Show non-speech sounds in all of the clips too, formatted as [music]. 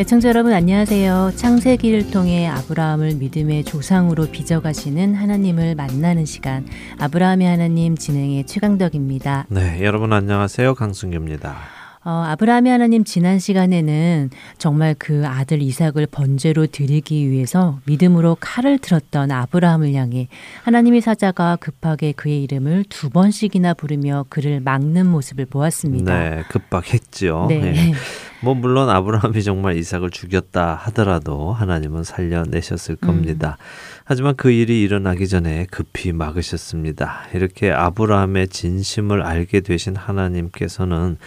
애청자 여러분 안녕하세요. 창세기를 통해 아브라함을 믿음의 조상으로 빚어가시는 하나님을 만나는 시간 아브라함의 하나님 진행의 최강덕입니다. 네, 여러분 안녕하세요. 강승규입니다. 어, 아브라함의 하나님 지난 시간에는 정말 그 아들 이삭을 번제로 드리기 위해서 믿음으로 칼을 들었던 아브라함을 향해 하나님의 사자가 급하게 그의 이름을 두 번씩이나 부르며 그를 막는 모습을 보았습니다. 네, 급박했죠. 네. 네. [laughs] 뭐 물론 아브라함이 정말 이삭을 죽였다 하더라도 하나님은 살려내셨을 음. 겁니다. 음. 하지만 그 일이 일어나기 전에 급히 막으셨습니다. 이렇게 아브라함의 진심을 알게 되신 하나님께서는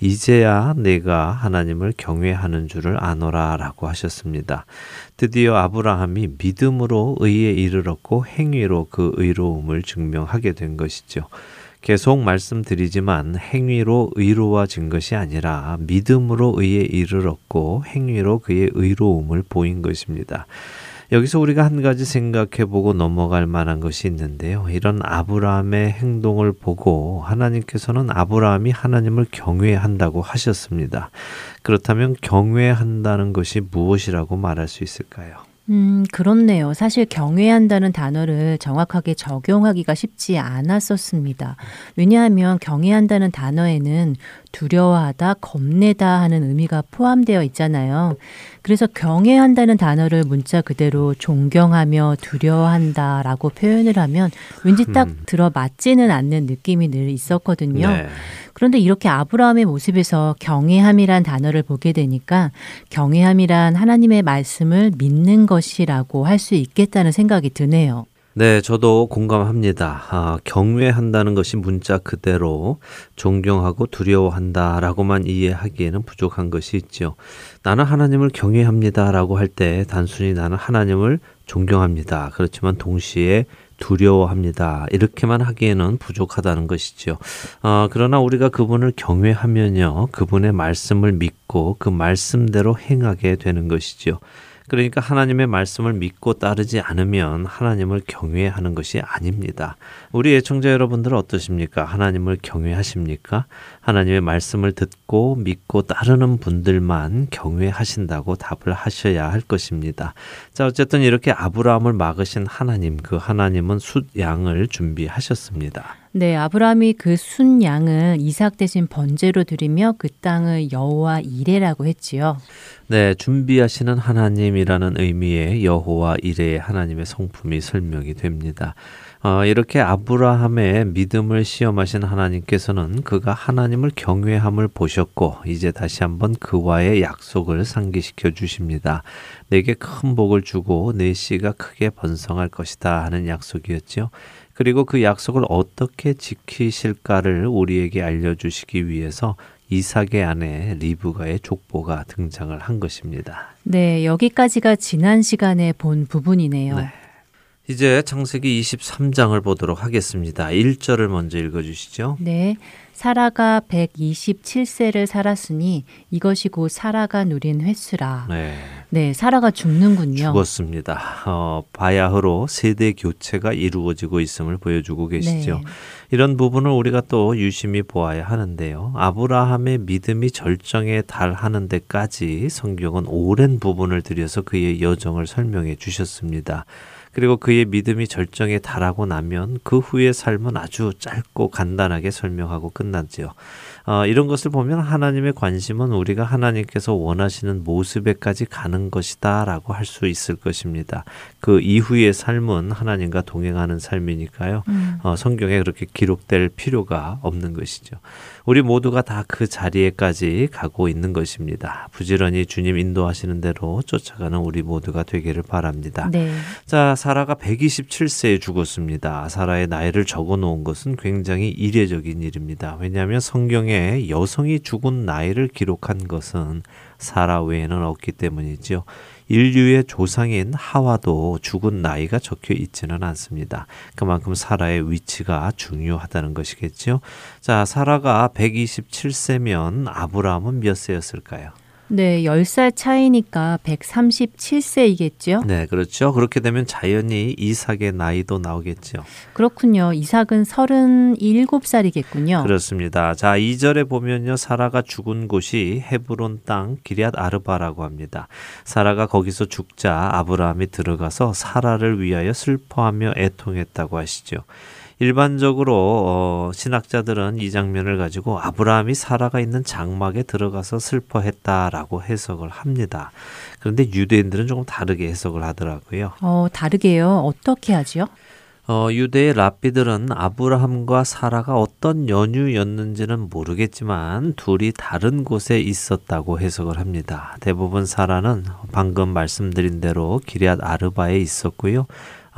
이제야 내가 하나님을 경외하는 줄을 아노라라고 하셨습니다. 드디어 아브라함이 믿음으로 의에 이르렀고 행위로 그 의로움을 증명하게 된 것이죠. 계속 말씀드리지만 행위로 의로워진 것이 아니라 믿음으로 의에 이르렀고 행위로 그의 의로움을 보인 것입니다. 여기서 우리가 한 가지 생각해 보고 넘어갈 만한 것이 있는데요. 이런 아브라함의 행동을 보고 하나님께서는 아브라함이 하나님을 경외한다고 하셨습니다. 그렇다면 경외한다는 것이 무엇이라고 말할 수 있을까요? 음, 그렇네요. 사실 경외한다는 단어를 정확하게 적용하기가 쉽지 않았었습니다. 왜냐하면 경외한다는 단어에는 두려워하다, 겁내다 하는 의미가 포함되어 있잖아요. 그래서 경외한다는 단어를 문자 그대로 존경하며 두려워한다 라고 표현을 하면 왠지 딱 음. 들어 맞지는 않는 느낌이 늘 있었거든요. 네. 그런데 이렇게 아브라함의 모습에서 경외함이란 단어를 보게 되니까 경외함이란 하나님의 말씀을 믿는 것이라고 할 수 있겠다는 생각이 드네요. 네, 저도 공감합니다. 아, 경외한다는 것이 문자 그대로 존경하고 두려워한다라고만 이해하기에는 부족한 것이 있죠. 나는 하나님을 경외합니다라고 할 때 단순히 나는 하나님을 존경합니다. 그렇지만 동시에 두려워합니다. 이렇게만 하기에는 부족하다는 것이죠. 어, 그러나 우리가 그분을 경외하면요, 그분의 말씀을 믿고 그 말씀대로 행하게 되는 것이죠. 그러니까 하나님의 말씀을 믿고 따르지 않으면 하나님을 경외하는 것이 아닙니다. 우리 애청자 여러분들은 어떠십니까? 하나님을 경외하십니까? 하나님의 말씀을 듣고 믿고 따르는 분들만 경외하신다고 답을 하셔야 할 것입니다. 자, 어쨌든 이렇게 아브라함을 막으신 하나님, 그 하나님은 숫 양을 준비하셨습니다. 네, 아브라함이 그 순양을 이삭 대신 번제로 드리며 그 땅을 여호와 이레라고 했지요. 네, 준비하시는 하나님이라는 의미의 여호와 이레의 하나님의 성품이 설명이 됩니다. 어, 이렇게 아브라함의 믿음을 시험하신 하나님께서는 그가 하나님을 경외함을 보셨고 이제 다시 한번 그와의 약속을 상기시켜 주십니다. 내게 큰 복을 주고 내 씨가 크게 번성할 것이다 하는 약속이었죠. 그리고 그 약속을 어떻게 지키실까를 우리에게 알려주시기 위해서 이삭의 아내 리브가의 족보가 등장을 한 것입니다. 네, 여기까지가 지난 시간에 본 부분이네요. 네. 이제 창세기 23장을 보도록 하겠습니다. 1절을 먼저 읽어 주시죠. 네. 사라가 127세를 살았으니 이것이 곧 사라가 누린 횟수라. 네. 네, 사라가 죽는군요. 죽었습니다. 어, 바야흐로 세대 교체가 이루어지고 있음을 보여주고 계시죠. 네. 이런 부분을 우리가 또 유심히 보아야 하는데요. 아브라함의 믿음이 절정에 달하는 데까지 성경은 오랜 부분을 들여서 그의 여정을 설명해 주셨습니다. 그리고 그의 믿음이 절정에 달하고 나면 그 후의 삶은 아주 짧고 간단하게 설명하고 끝났지요. 어, 이런 것을 보면 하나님의 관심은 우리가 하나님께서 원하시는 모습에까지 가는 것이다 라고 할 수 있을 것입니다. 그 이후의 삶은 하나님과 동행하는 삶이니까요. 음. 어, 성경에 그렇게 기록될 필요가 없는 것이죠. 우리 모두가 다 그 자리에까지 가고 있는 것입니다. 부지런히 주님 인도하시는 대로 쫓아가는 우리 모두가 되기를 바랍니다. 네. 자, 사라가 127세에 죽었습니다. 사라의 나이를 적어 놓은 것은 굉장히 이례적인 일입니다. 왜냐하면 성경에 여성이 죽은 나이를 기록한 것은 사라 외에는 없기 때문이지요. 인류의 조상인 하와도 죽은 나이가 적혀 있지는 않습니다. 그만큼 사라의 위치가 중요하다는 것이겠죠. 자, 사라가 127세면 아브라함은 몇 세였을까요? 네, 10살 차이니까 137세이겠죠? 네, 그렇죠. 그렇게 되면 자연히 이삭의 나이도 나오겠죠. 그렇군요. 이삭은 37살이겠군요. 그렇습니다. 자, 2절에 보면요. 사라가 죽은 곳이 헤브론 땅 기리앗 아르바라고 합니다. 사라가 거기서 죽자 아브라함이 들어가서 사라를 위하여 슬퍼하며 애통했다고 하시죠. 일반적으로 어, 신학자들은 이 장면을 가지고 아브라함이 사라가 있는 장막에 들어가서 슬퍼했다라고 해석을 합니다. 그런데 유대인들은 조금 다르게 해석을 하더라고요. 어, 다르게요. 어떻게 하죠? 어, 유대의 랍비들은 아브라함과 사라가 어떤 연유였는지는 모르겠지만 둘이 다른 곳에 있었다고 해석을 합니다. 대부분 사라는 방금 말씀드린 대로 기리앗 아르바에 있었고요.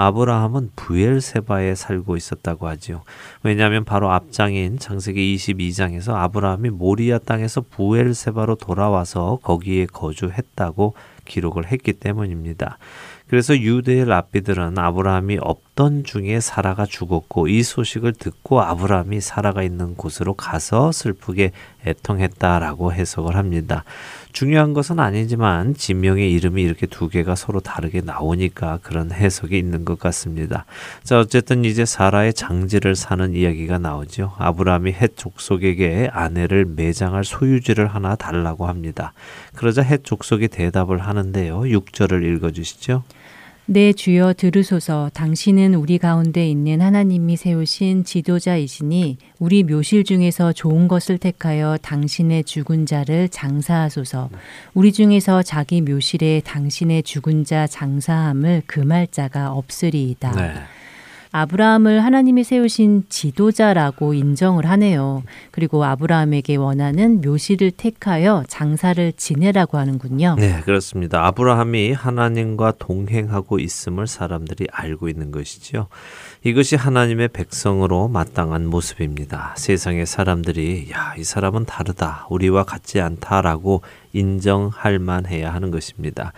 아브라함은 부엘세바에 살고 있었다고 하지요. 왜냐하면 바로 앞장인 창세기 22장에서 아브라함이 모리아 땅에서 부엘세바로 돌아와서 거기에 거주했다고 기록을 했기 때문입니다. 그래서 유대의 랍비들은 아브라함이 없던 중에 사라가 죽었고 이 소식을 듣고 아브라함이 사라가 있는 곳으로 가서 슬프게 애통했다라고 해석을 합니다. 중요한 것은 아니지만 지명의 이름이 이렇게 두 개가 서로 다르게 나오니까 그런 해석이 있는 것 같습니다. 자, 어쨌든 이제 사라의 장지를 사는 이야기가 나오죠. 아브라함이 헷 족속에게 아내를 매장할 소유지를 하나 달라고 합니다. 그러자 헷 족속이 대답을 하는데요. 6절을 읽어 주시죠. 네, 주여 들으소서. 당신은 우리 가운데 있는 하나님이 세우신 지도자이시니 우리 묘실 중에서 좋은 것을 택하여 당신의 죽은 자를 장사하소서. 우리 중에서 자기 묘실에 당신의 죽은 자 장사함을 금할 자가 없으리이다. 네. 아브라함을 하나님이 세우신 지도자라고 인정을 하네요. 그리고 아브라함에게 원하는 묘실을 택하여 장사를 지내라고 하는군요. 네, 그렇습니다. 아브라함이 하나님과 동행하고 있음을 사람들이 알고 있는 것이지요. 이것이 하나님의 백성으로 마땅한 모습입니다. 세상의 사람들이 야, 이 사람은 다르다. 우리와 같지 않다라고 인정할 만해야 하는 것입니다.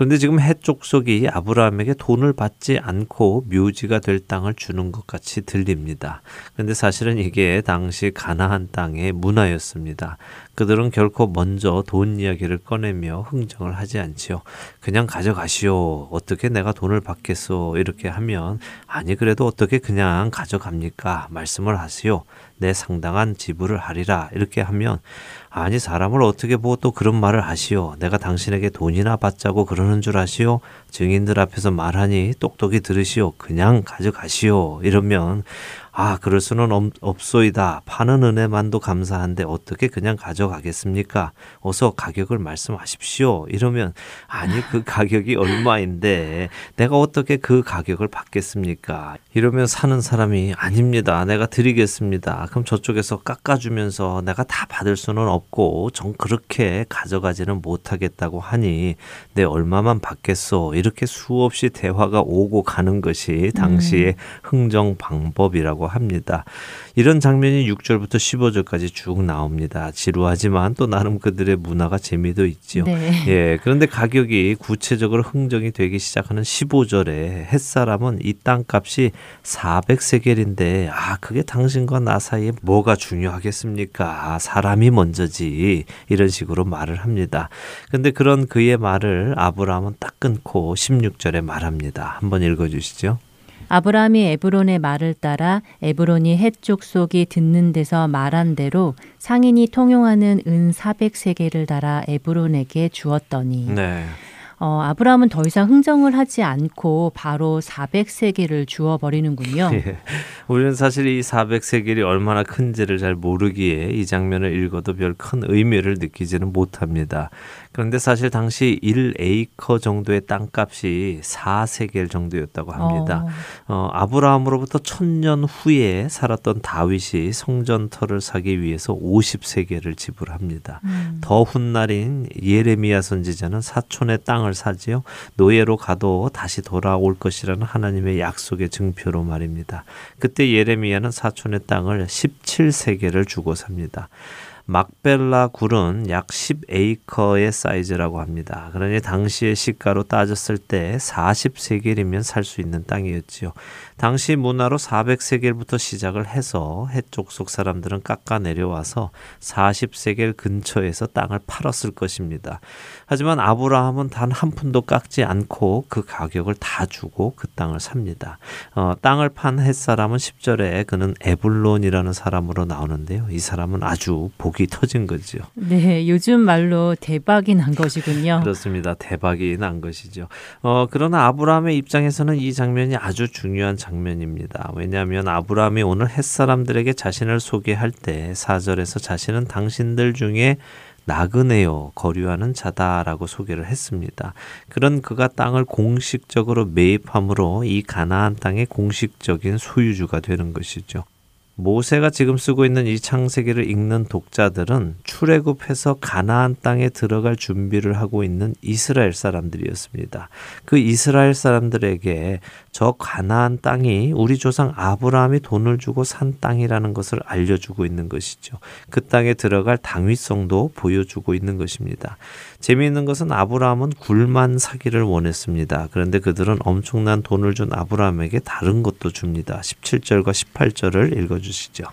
그런데 지금 해 족속이 아브라함에게 돈을 받지 않고 묘지가 될 땅을 주는 것 같이 들립니다. 그런데 사실은 이게 당시 가나안 땅의 문화였습니다. 그들은 결코 먼저 돈 이야기를 꺼내며 흥정을 하지 않지요. 그냥 가져가시오. 어떻게 내가 돈을 받겠소. 이렇게 하면 아니 그래도 어떻게 그냥 가져갑니까? 말씀을 하시오. 내 상당한 지불을 하리라. 이렇게 하면 아니 사람을 어떻게 보고 또 그런 말을 하시오. 내가 당신에게 돈이나 받자고 그러는 줄 아시오. 증인들 앞에서 말하니 똑똑히 들으시오. 그냥 가져가시오. 이러면 아, 그럴 수는 없, 없소이다. 파는 은혜만도 감사한데 어떻게 그냥 가져가겠습니까? 어서 가격을 말씀하십시오. 이러면 아니 그 가격이 얼마인데 내가 어떻게 그 가격을 받겠습니까? 이러면 사는 사람이 아닙니다. 내가 드리겠습니다. 그럼 저쪽에서 깎아주면서 내가 다 받을 수는 없고 전 그렇게 가져가지는 못하겠다고 하니 내 얼마만 받겠소. 이렇게 수없이 대화가 오고 가는 것이 당시의 흥정 방법이라고 합니다. 이런 장면이 6절부터 15절까지 쭉 나옵니다. 지루하지만 또 나름 그들의 문화가 재미도 있지요. 네. 예, 그런데 가격이 구체적으로 흥정이 되기 시작하는 15절에 햇사람은 이 땅값이 400세겔인데 아, 그게 당신과 나 사이에 뭐가 중요하겠습니까? 아, 사람이 먼저지. 이런 식으로 말을 합니다. 근데 그런 그의 말을 아브라함은 딱 끊고 16절에 말합니다. 한번 읽어 주시죠. 아브라함이 에브론의 말을 따라 에브론이 헷 족속이 듣는 데서 말한 대로 상인이 통용하는 은 400세겔을 달아 에브론에게 주었더니 네. 어, 아브라함은 더 이상 흥정을 하지 않고 바로 400세계를 주어 버리는군요. [laughs] 예. 우리는 사실 이 400세겔이 얼마나 큰지를 잘 모르기에 이 장면을 읽어도 별 큰 의미를 느끼지는 못합니다. 그런데 사실 당시 1에이커 정도의 땅값이 4세겔 정도였다고 합니다. 어. 어, 아브라함으로부터 천년 후에 살았던 다윗이 성전터를 사기 위해서 50세겔을 지불합니다. 음. 더 훗날인 예레미야 선지자는 사촌의 땅을 사지요. 노예로 가도 다시 돌아올 것이라는 하나님의 약속의 증표로 말입니다. 그때 예레미야는 사촌의 땅을 17세겔을 주고 삽니다. 막벨라 굴은 약 10에이커의 사이즈라고 합니다. 그러니 당시의 시가로 따졌을 때 40세겔이면 살 수 있는 땅이었지요. 당시 문화로 400세겔부터 시작을 해서 해쪽 속 사람들은 깎아 내려와서 40세겔 근처에서 땅을 팔았을 것입니다. 하지만 아브라함은 단 한 푼도 깎지 않고 그 가격을 다 주고 그 땅을 삽니다. 어, 땅을 판 햇사람은 10절에 그는 에블론이라는 사람으로 나오는데요. 이 사람은 아주 복이 터진 거죠. 네, 요즘 말로 대박이 난 것이군요. 그렇습니다. 대박이 난 것이죠. 어, 그러나 아브라함의 입장에서는 이 장면이 아주 중요한 장면입니다. 장면입니다. 왜냐하면 아브라함이 오늘 햇사람들에게 자신을 소개할 때 4절에서 자신은 당신들 중에 나그네요 거류하는 자다라고 소개를 했습니다. 그런 그가 땅을 공식적으로 매입함으로 이 가나안 땅의 공식적인 소유주가 되는 것이죠. 모세가 지금 쓰고 있는 이 창세기를 읽는 독자들은 출애굽해서 가나안 땅에 들어갈 준비를 하고 있는 이스라엘 사람들이었습니다. 그 이스라엘 사람들에게 저 가나안 땅이 우리 조상 아브라함이 돈을 주고 산 땅이라는 것을 알려주고 있는 것이죠. 그 땅에 들어갈 당위성도 보여주고 있는 것입니다. 재미있는 것은 아브라함은 굴만 사기를 원했습니다. 그런데 그들은 엄청난 돈을 준 아브라함에게 다른 것도 줍니다. 17절과 18절을 읽어주시죠.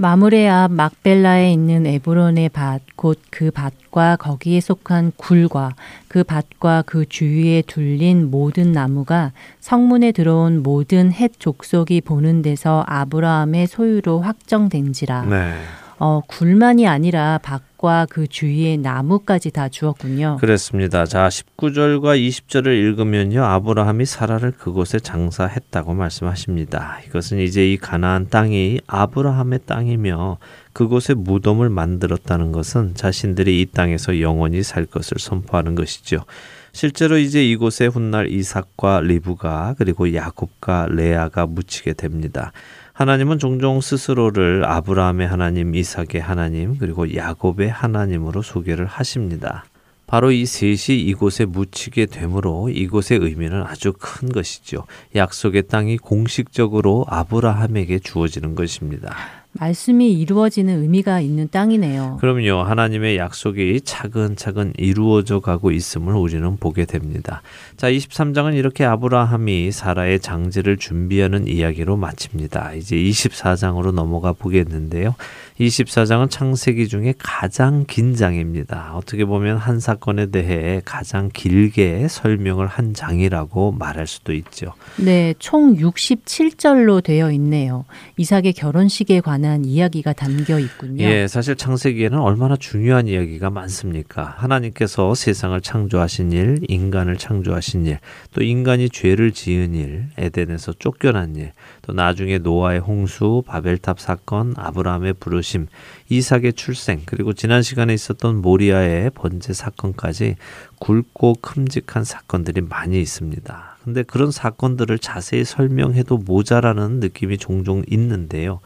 마므레 앞 막벨라에 있는 에브론의 밭, 곧 그 밭과 거기에 속한 굴과 그 밭과 그 주위에 둘린 모든 나무가 성문에 들어온 모든 헷 족속이 보는 데서 아브라함의 소유로 확정된지라. 네. 어, 굴만이 아니라 밭과 그 주위의 나무까지 다 주었군요. 그렇습니다. 자, 19절과 20절을 읽으면요. 아브라함이 사라를 그곳에 장사했다고 말씀하십니다. 이것은 이제 이 가나안 땅이 아브라함의 땅이며 그곳에 무덤을 만들었다는 것은 자신들이 이 땅에서 영원히 살 것을 선포하는 것이죠. 실제로 이제 이곳에 훗날 이삭과 리브가 그리고 야곱과 레아가 묻히게 됩니다. 하나님은 종종 스스로를 아브라함의 하나님, 이삭의 하나님, 그리고 야곱의 하나님으로 소개를 하십니다. 바로 이 셋이 이곳에 묻히게 되므로 이곳의 의미는 아주 큰 것이죠. 약속의 땅이 공식적으로 아브라함에게 주어지는 것입니다. 말씀이 이루어지는 의미가 있는 땅이네요. 그럼요. 하나님의 약속이 차근차근 이루어져 가고 있음을 우리는 보게 됩니다. 자, 23장은 이렇게 아브라함이 사라의 장제를 준비하는 이야기로 마칩니다. 이제 24장으로 넘어가 보겠는데요. 24장은 창세기 중에 가장 긴 장입니다. 어떻게 보면 한 사건에 대해 가장 길게 설명을 한 장이라고 말할 수도 있죠. 네, 총 67절로 되어 있네요. 이삭의 결혼식에 관한 이야기가 담겨 있군요. 예, 사실 창세기에는 얼마나 중요한 이야기가 많습니까? 하나님께서 세상을 창조하신 일, 인간을 창조하신 일, 또 인간이 죄를 지은 일, 에덴에서 쫓겨난 일, 또 나중에 노아의 홍수, 바벨탑 사건, 아브라함의 부르심, 이삭의 출생, 그리고 지난 시간에 있었던 모리아의 번제 사건까지 굵고 큼직한 사건들이 많이 있습니다. 근데 그런 사건들을 자세히 설명해도 모자라는 느낌이 종종 있는데요.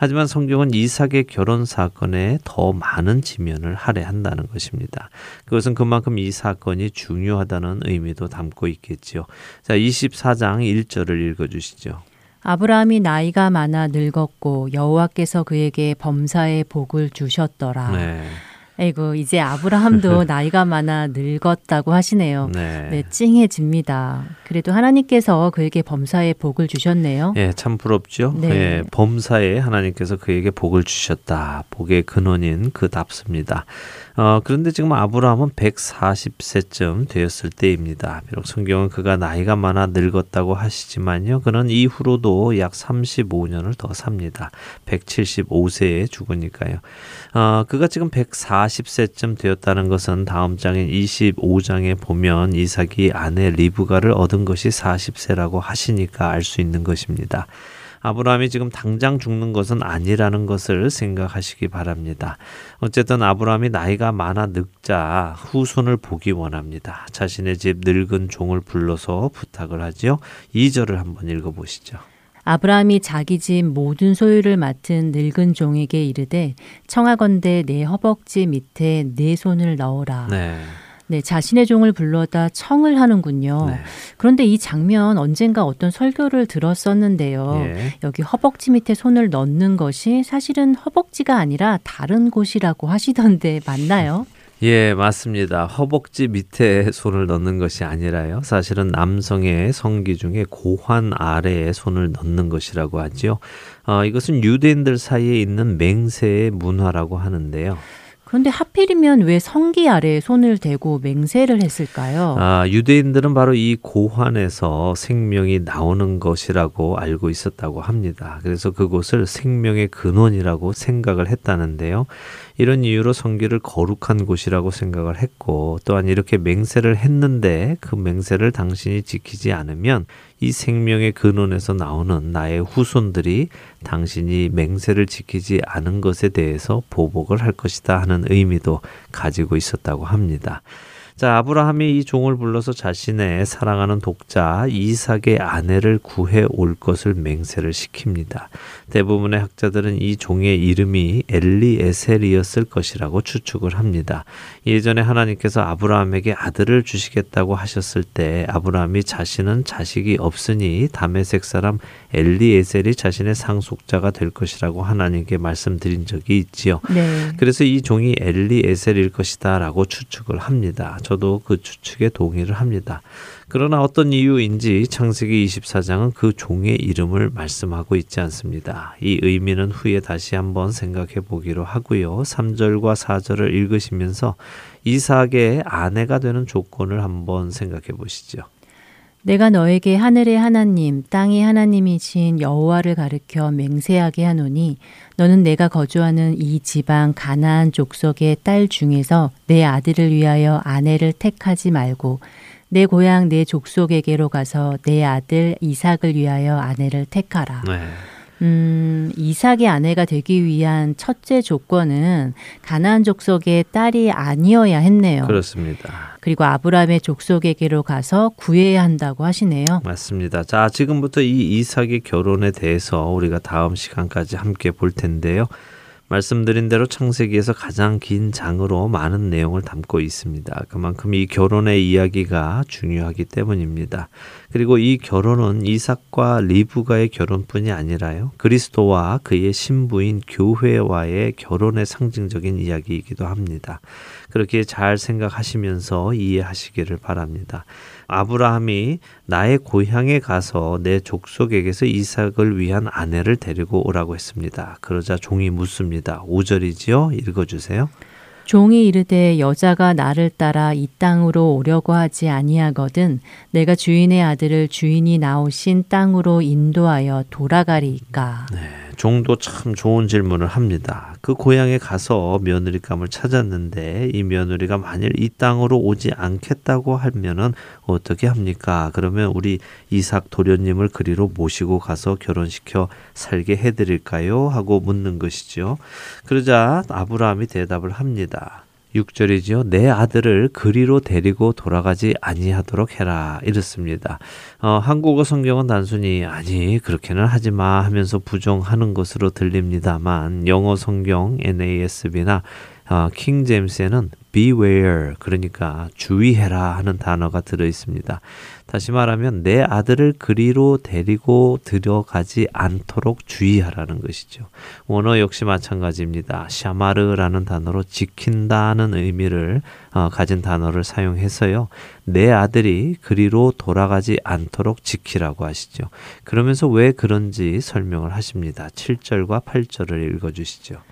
하지만 성경은 이삭의 결혼 사건에 더 많은 지면을 할애한다는 것입니다. 그것은 그만큼 이 사건이 중요하다는 의미도 담고 있겠지요. 자, 24장 1절을 읽어 주시죠. 아브라함이 나이가 많아 늙었고 여호와께서 그에게 범사의 복을 주셨더라. 네. 아이고 이제 아브라함도 [laughs] 나이가 많아 늙었다고 하시네요. 네. 네, 찡해집니다. 그래도 하나님께서 그에게 범사의 복을 주셨네요. 예, 참 부럽죠. 네. 예, 범사에 하나님께서 그에게 복을 주셨다. 복의 근원인 그답습니다. 어, 그런데 지금 아브라함은 140세쯤 되었을 때입니다. 비록 성경은 그가 나이가 많아 늙었다고 하시지만요. 그는 이후로도 약 35년을 더 삽니다. 175세에 죽으니까요. 어, 그가 지금 140 40세쯤 되었다는 것은 다음 장인 25장에 보면 이삭이 아내 리브가를 얻은 것이 40세라고 하시니까 알 수 있는 것입니다. 아브라함이 지금 당장 죽는 것은 아니라는 것을 생각하시기 바랍니다. 어쨌든 아브라함이 나이가 많아 늙자 후손을 보기 원합니다. 자신의 집 늙은 종을 불러서 부탁을 하지요. 2절을 한번 읽어보시죠. 아브라함이 자기 집 모든 소유를 맡은 늙은 종에게 이르되 청하건대 내 허벅지 밑에 내 손을 넣어라. 네. 네, 자신의 종을 불러다 청을 하는군요. 네. 그런데 이 장면 언젠가 어떤 설교를 들었었는데요. 예. 여기 허벅지 밑에 손을 넣는 것이 사실은 허벅지가 아니라 다른 곳이라고 하시던데 맞나요? 예, 맞습니다. 허벅지 밑에 손을 넣는 것이 아니라요. 사실은 남성의 성기 중에 고환 아래에 손을 넣는 것이라고 하지요. 어, 이것은 유대인들 사이에 있는 맹세의 문화라고 하는데요. 그런데 하필이면 왜 성기 아래에 손을 대고 맹세를 했을까요? 아, 유대인들은 바로 이 고환에서 생명이 나오는 것이라고 알고 있었다고 합니다. 그래서 그곳을 생명의 근원이라고 생각을 했다는데요. 이런 이유로 성기를 거룩한 곳이라고 생각을 했고 또한 이렇게 맹세를 했는데 그 맹세를 당신이 지키지 않으면 이 생명의 근원에서 나오는 나의 후손들이 당신이 맹세를 지키지 않은 것에 대해서 보복을 할 것이다 하는 의미도 가지고 있었다고 합니다. 자, 아브라함이 이 종을 불러서 자신의 사랑하는 독자 이삭의 아내를 구해 올 것을 맹세를 시킵니다. 대부분의 학자들은 이 종의 이름이 엘리에셀이었을 것이라고 추측을 합니다. 예전에 하나님께서 아브라함에게 아들을 주시겠다고 하셨을 때 아브라함이 자신은 자식이 없으니 다메섹 사람 엘리에셀이 자신의 상속자가 될 것이라고 하나님께 말씀드린 적이 있지요. 네. 그래서 이 종이 엘리에셀일 것이다라고 추측을 합니다. 저도 그 추측에 동의를 합니다. 그러나 어떤 이유인지 창세기 24장은 그 종의 이름을 말씀하고 있지 않습니다. 이 의미는 후에 다시 한번 생각해 보기로 하고요. 3절과 4절을 읽으시면서 이삭의 아내가 되는 조건을 한번 생각해 보시죠. 내가 너에게 하늘의 하나님, 땅의 하나님이신 여호와를 가르켜 맹세하게 하노니 너는 내가 거주하는 이 지방 가나안 족속의 딸 중에서 내 아들을 위하여 아내를 택하지 말고 내 고향 내 족속에게로 가서 내 아들 이삭을 위하여 아내를 택하라. 네. 음, 이삭의 아내가 되기 위한 첫째 조건은 가나안 족속의 딸이 아니어야 했네요. 그렇습니다. 그리고 아브라함의 족속에게로 가서 구해야 한다고 하시네요. 맞습니다. 자, 지금부터 이 이삭의 결혼에 대해서 우리가 다음 시간까지 함께 볼 텐데요. 말씀드린 대로 창세기에서 가장 긴 장으로 많은 내용을 담고 있습니다. 그만큼 이 결혼의 이야기가 중요하기 때문입니다. 그리고 이 결혼은 이삭과 리브가의 결혼뿐이 아니라요. 그리스도와 그의 신부인 교회와의 결혼의 상징적인 이야기이기도 합니다. 그렇게 잘 생각하시면서 이해하시기를 바랍니다. 아브라함이 나의 고향에 가서 내 족속에게서 이삭을 위한 아내를 데리고 오라고 했습니다. 그러자 종이 묻습니다. 5절이지요? 읽어 주세요. 종이 이르되 여자가 나를 따라 이 땅으로 오려고 하지 아니하거든 내가 주인의 아들을 주인이 나오신 땅으로 인도하여 돌아가리이까. 네, 종도 참 좋은 질문을 합니다. 그 고향에 가서 며느리감을 찾았는데 이 며느리가 만일 이 땅으로 오지 않겠다고 하면은 어떻게 합니까? 그러면 우리 이삭 도련님을 그리로 모시고 가서 결혼시켜 살게 해드릴까요? 하고 묻는 것이죠. 그러자 아브라함이 대답을 합니다. 6절이지요. 내 아들을 그리로 데리고 돌아가지 아니하도록 해라. 이렇습니다. 어, 한국어 성경은 단순히 아니 그렇게는 하지 마 하면서 부정하는 것으로 들립니다만 영어 성경 NASB나 어, 킹 제임스에는 beware 그러니까 주의해라 하는 단어가 들어 있습니다. 다시 말하면 내 아들을 그리로 데리고 들어가지 않도록 주의하라는 것이죠. 원어 역시 마찬가지입니다. 샤마르라는 단어로 지킨다는 의미를 어, 가진 단어를 사용해서요. 내 아들이 그리로 돌아가지 않도록 지키라고 하시죠. 그러면서 왜 그런지 설명을 하십니다. 7절과 8절을 읽어 주시죠.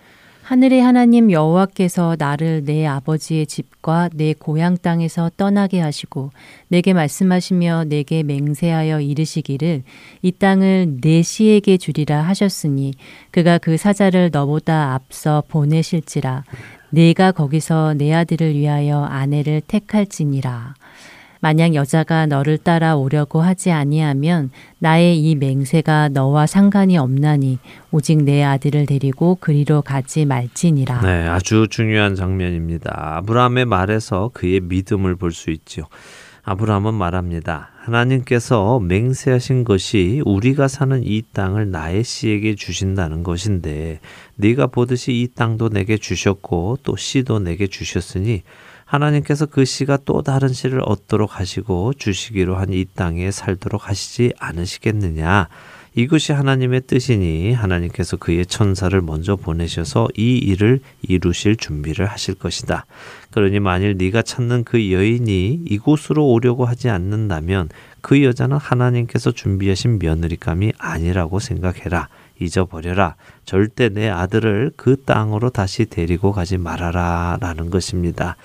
하늘의 하나님 여호와께서 나를 내 아버지의 집과 내 고향 땅에서 떠나게 하시고 내게 말씀하시며 내게 맹세하여 이르시기를 이 땅을 내 시에게 주리라 하셨으니 그가 그 사자를 너보다 앞서 보내실지라 내가 거기서 내 아들을 위하여 아내를 택할지니라. 만약 여자가 너를 따라 오려고 하지 아니하면 나의 이 맹세가 너와 상관이 없나니 오직 내 아들을 데리고 그리로 가지 말지니라. 네, 아주 중요한 장면입니다. 아브라함의 말에서 그의 믿음을 볼 수 있지요. 아브라함은 말합니다. 하나님께서 맹세하신 것이 우리가 사는 이 땅을 나의 씨에게 주신다는 것인데 네가 보듯이 이 땅도 내게 주셨고 또 씨도 내게 주셨으니 하나님께서 그 씨가 또 다른 씨를 얻도록 하시고 주시기로 한 이 땅에 살도록 하시지 않으시겠느냐 이것이 하나님의 뜻이니 하나님께서 그의 천사를 먼저 보내셔서 이 일을 이루실 준비를 하실 것이다. 그러니 만일 네가 찾는 그 여인이 이곳으로 오려고 하지 않는다면 그 여자는 하나님께서 준비하신 며느리감이 아니라고 생각해라. 잊어버려라. 절대 내 아들을 그 땅으로 다시 데리고 가지 말아라. 라는 것입니다.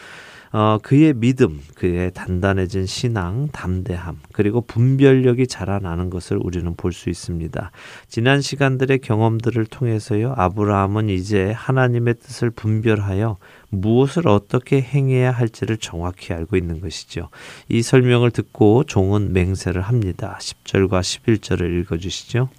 어, 그의 믿음, 그의 단단해진 신앙, 담대함, 그리고 분별력이 자라나는 것을 우리는 볼 수 있습니다. 지난 시간들의 경험들을 통해서요, 아브라함은 이제 하나님의 뜻을 분별하여 무엇을 어떻게 행해야 할지를 정확히 알고 있는 것이죠. 이 설명을 듣고 종은 맹세를 합니다. 10절과 11절을 읽어 주시죠.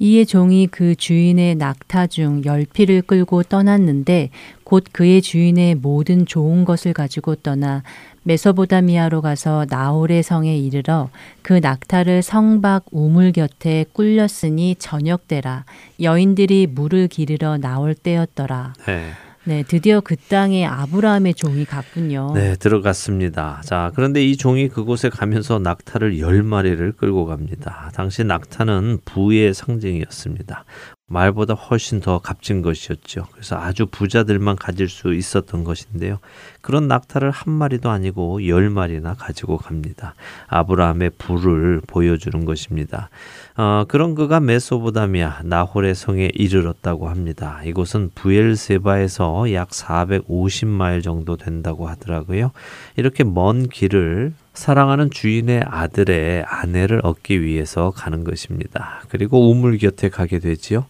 이에 종이 그 주인의 낙타 중 열피를 끌고 떠났는데 곧 그의 주인의 모든 좋은 것을 가지고 떠나 메소보다미아로 가서 나홀의 성에 이르러 그 낙타를 성박 우물 곁에 꿀렸으니 저녁 때라 여인들이 물을 기르러 나올 때였더라. 네. 네, 드디어 그 땅에 아브라함의 종이 갔군요. 네, 들어갔습니다. 자, 그런데 이 종이 그곳에 가면서 낙타를 열 마리를 끌고 갑니다. 당시 낙타는 부의 상징이었습니다. 말보다 훨씬 더 값진 것이었죠. 그래서 아주 부자들만 가질 수 있었던 것인데요. 그런 낙타를 한 마리도 아니고 열 마리나 가지고 갑니다. 아브라함의 부를 보여주는 것입니다. 어, 그런 그가 메소보다미아 나홀의 성에 이르렀다고 합니다. 이곳은 부엘세바에서 약 450마일 정도 된다고 하더라고요. 이렇게 먼 길을 사랑하는 주인의 아들의 아내를 얻기 위해서 가는 것입니다. 그리고 우물 곁에 가게 되지요.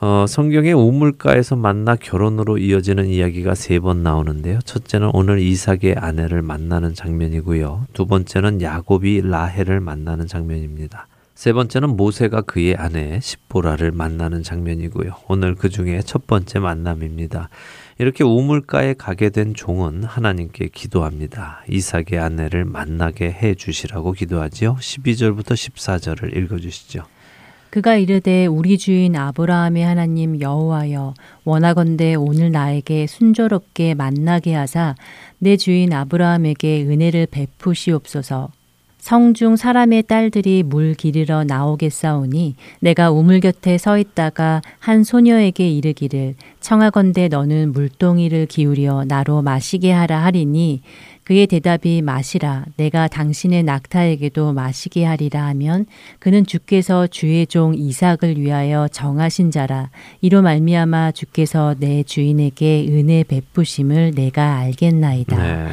어, 성경의 우물가에서 만나 결혼으로 이어지는 이야기가 세 번 나오는데요. 첫째는 오늘 이삭의 아내를 만나는 장면이고요. 두 번째는 야곱이 라헬을 만나는 장면입니다. 세 번째는 모세가 그의 아내 십보라를 만나는 장면이고요. 오늘 그 중에 첫 번째 만남입니다. 이렇게 우물가에 가게 된 종은 하나님께 기도합니다. 이삭의 아내를 만나게 해 주시라고 기도하지요. 12절부터 14절을 읽어 주시죠. 그가 이르되 우리 주인 아브라함의 하나님 여호와여 원하건대 오늘 나에게 순조롭게 만나게 하사 내 주인 아브라함에게 은혜를 베푸시옵소서 성중 사람의 딸들이 물 기르러 나오겠사오니 내가 우물 곁에 서 있다가 한 소녀에게 이르기를 청하건대 너는 물동이를 기울여 나로 마시게 하라 하리니 그의 대답이 마시라 내가 당신의 낙타에게도 마시게 하리라 하면 그는 주께서 주의 종 이삭을 위하여 정하신 자라 이로 말미암아 주께서 내 주인에게 은혜 베푸심을 내가 알겠나이다. 네.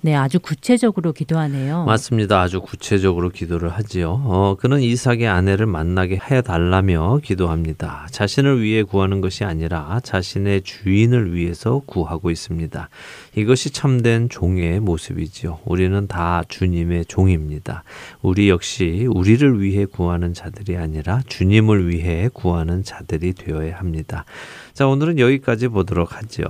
네, 아주 구체적으로 기도하네요. 맞습니다. 아주 구체적으로 기도를 하지요. 어, 그는 이삭의 아내를 만나게 해 달라며 기도합니다. 자신을 위해 구하는 것이 아니라 자신의 주인을 위해서 구하고 있습니다. 이것이 참된 종의 모습이지요. 우리는 다 주님의 종입니다. 우리 역시 우리를 위해 구하는 자들이 아니라 주님을 위해 구하는 자들이 되어야 합니다. 자, 오늘은 여기까지 보도록 하죠.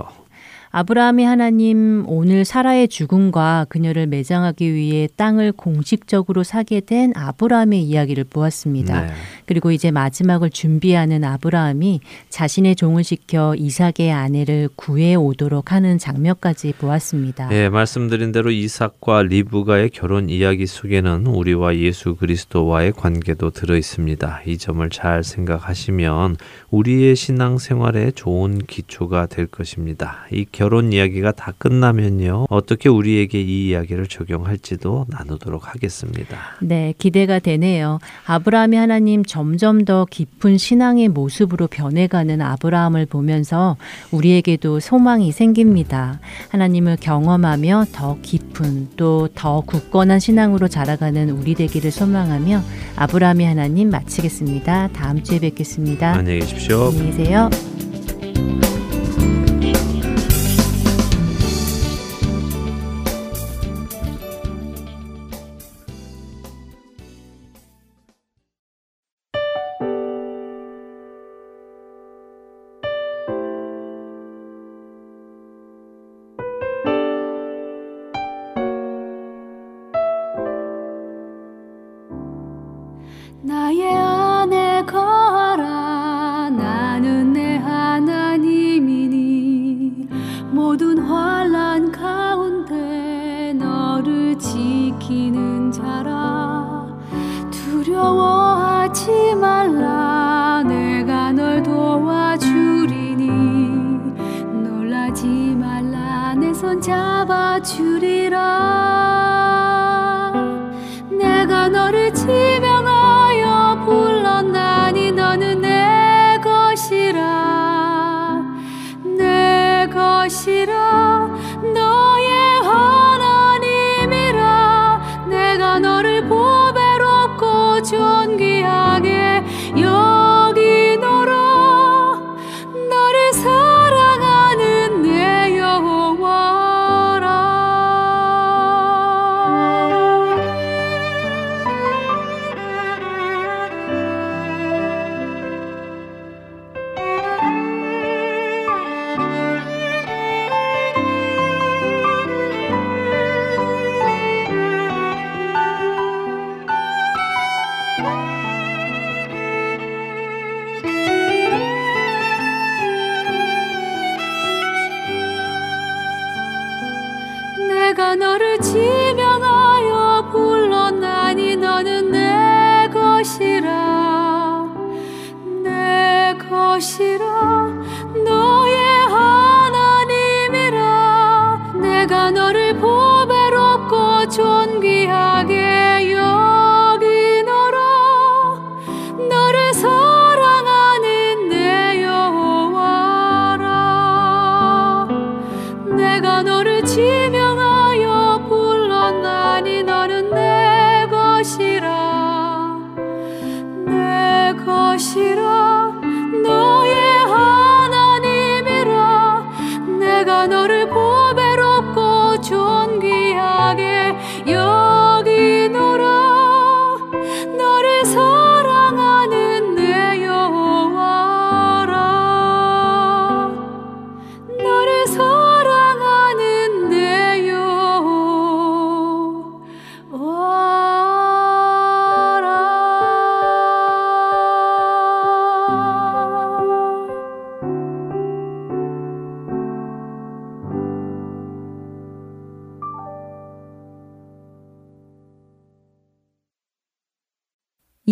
아브라함이 하나님 오늘 사라의 죽음과 그녀를 매장하기 위해 땅을 공식적으로 사게 된 아브라함의 이야기를 보았습니다. 네. 그리고 이제 마지막을 준비하는 아브라함이 자신의 종을 시켜 이삭의 아내를 구해 오도록 하는 장면까지 보았습니다. 예, 말씀드린 대로 이삭과 리브가의 결혼 이야기 속에는 우리와 예수 그리스도와의 관계도 들어 있습니다. 이 점을 잘 생각하시면 우리의 신앙 생활에 좋은 기초가 될 것입니다. 이 결혼 이야기가 다 끝나면요. 어떻게 우리에게 이 이야기를 적용할지도 나누도록 하겠습니다. 네, 기대가 되네요. 아브라함이 하나님 점점 더 깊은 신앙의 모습으로 변해가는 아브라함을 보면서 우리에게도 소망이 생깁니다. 하나님을 경험하며 더 깊은 또 더 굳건한 신앙으로 자라가는 우리 되기를 소망하며 아브라함이 하나님 마치겠습니다. 다음 주에 뵙겠습니다. 안녕히 계십시오. 안녕히 계세요.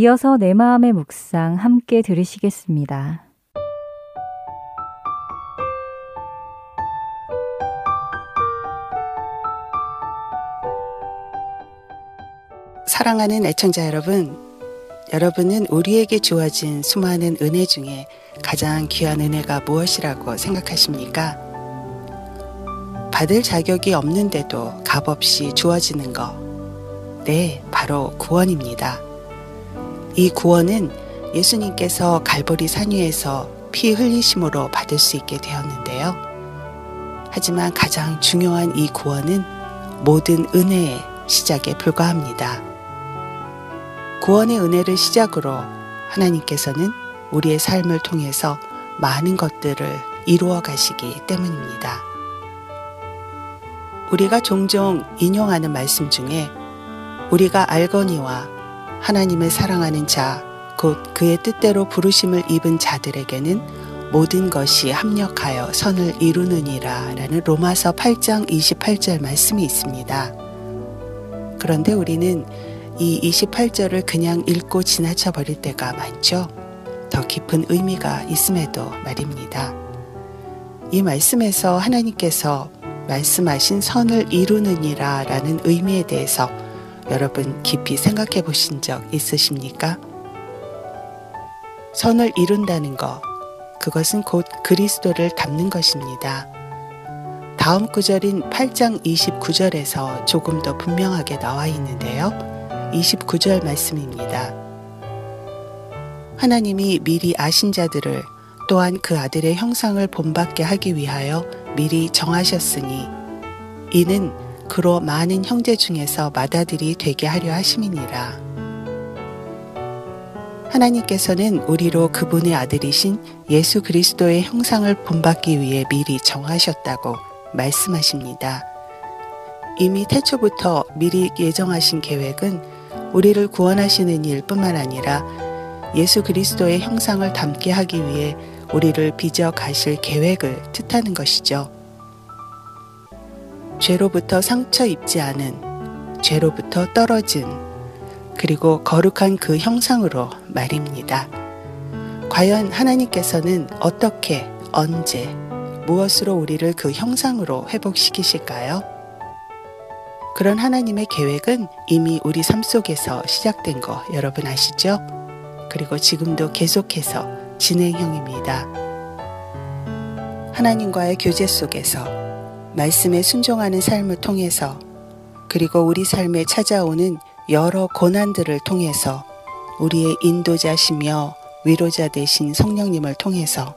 이어서 내 마음의 묵상 함께 들으시겠습니다. 사랑하는 애청자 여러분, 여러분은 우리에게 주어진 수많은 은혜 중에 가장 귀한 은혜가 무엇이라고 생각하십니까? 받을 자격이 없는데도 값없이 주어지는 것. 네, 바로 구원입니다. 이 구원은 예수님께서 갈보리 산 위에서 피 흘리심으로 받을 수 있게 되었는데요. 하지만 가장 중요한 이 구원은 모든 은혜의 시작에 불과합니다. 구원의 은혜를 시작으로 하나님께서는 우리의 삶을 통해서 많은 것들을 이루어 가시기 때문입니다. 우리가 종종 인용하는 말씀 중에 우리가 알거니와 하나님을 사랑하는 자, 곧 그의 뜻대로 부르심을 입은 자들에게는 모든 것이 합력하여 선을 이루느니라 라는 로마서 8장 28절 말씀이 있습니다. 그런데 우리는 이 28절을 그냥 읽고 지나쳐 버릴 때가 많죠. 더 깊은 의미가 있음에도 말입니다. 이 말씀에서 하나님께서 말씀하신 선을 이루느니라 라는 의미에 대해서 여러분 깊이 생각해 보신 적 있으십니까? 선을 이룬다는 것, 그것은 곧 그리스도를 닮는 것입니다. 다음 구절인 8장 29절에서 조금 더 분명하게 나와 있는데요. 29절 말씀입니다. 하나님이 미리 아신 자들을 또한 그 아들의 형상을 본받게 하기 위하여 미리 정하셨으니 이는 그로 많은 형제 중에서 맏아들이 되게 하려 하심이니라. 하나님께서는 우리로 그분의 아들이신 예수 그리스도의 형상을 본받기 위해 미리 정하셨다고 말씀하십니다. 이미 태초부터 미리 예정하신 계획은 우리를 구원하시는 일뿐만 아니라 예수 그리스도의 형상을 담게 하기 위해 우리를 빚어 가실 계획을 뜻하는 것이죠. 죄로부터 상처 입지 않은 죄로부터 떨어진 그리고 거룩한 그 형상으로 말입니다. 과연 하나님께서는 어떻게, 언제, 무엇으로 우리를 그 형상으로 회복시키실까요? 그런 하나님의 계획은 이미 우리 삶 속에서 시작된 거 여러분 아시죠? 그리고 지금도 계속해서 진행형입니다. 하나님과의 교제 속에서 말씀에 순종하는 삶을 통해서 그리고 우리 삶에 찾아오는 여러 고난들을 통해서 우리의 인도자시며 위로자 되신 성령님을 통해서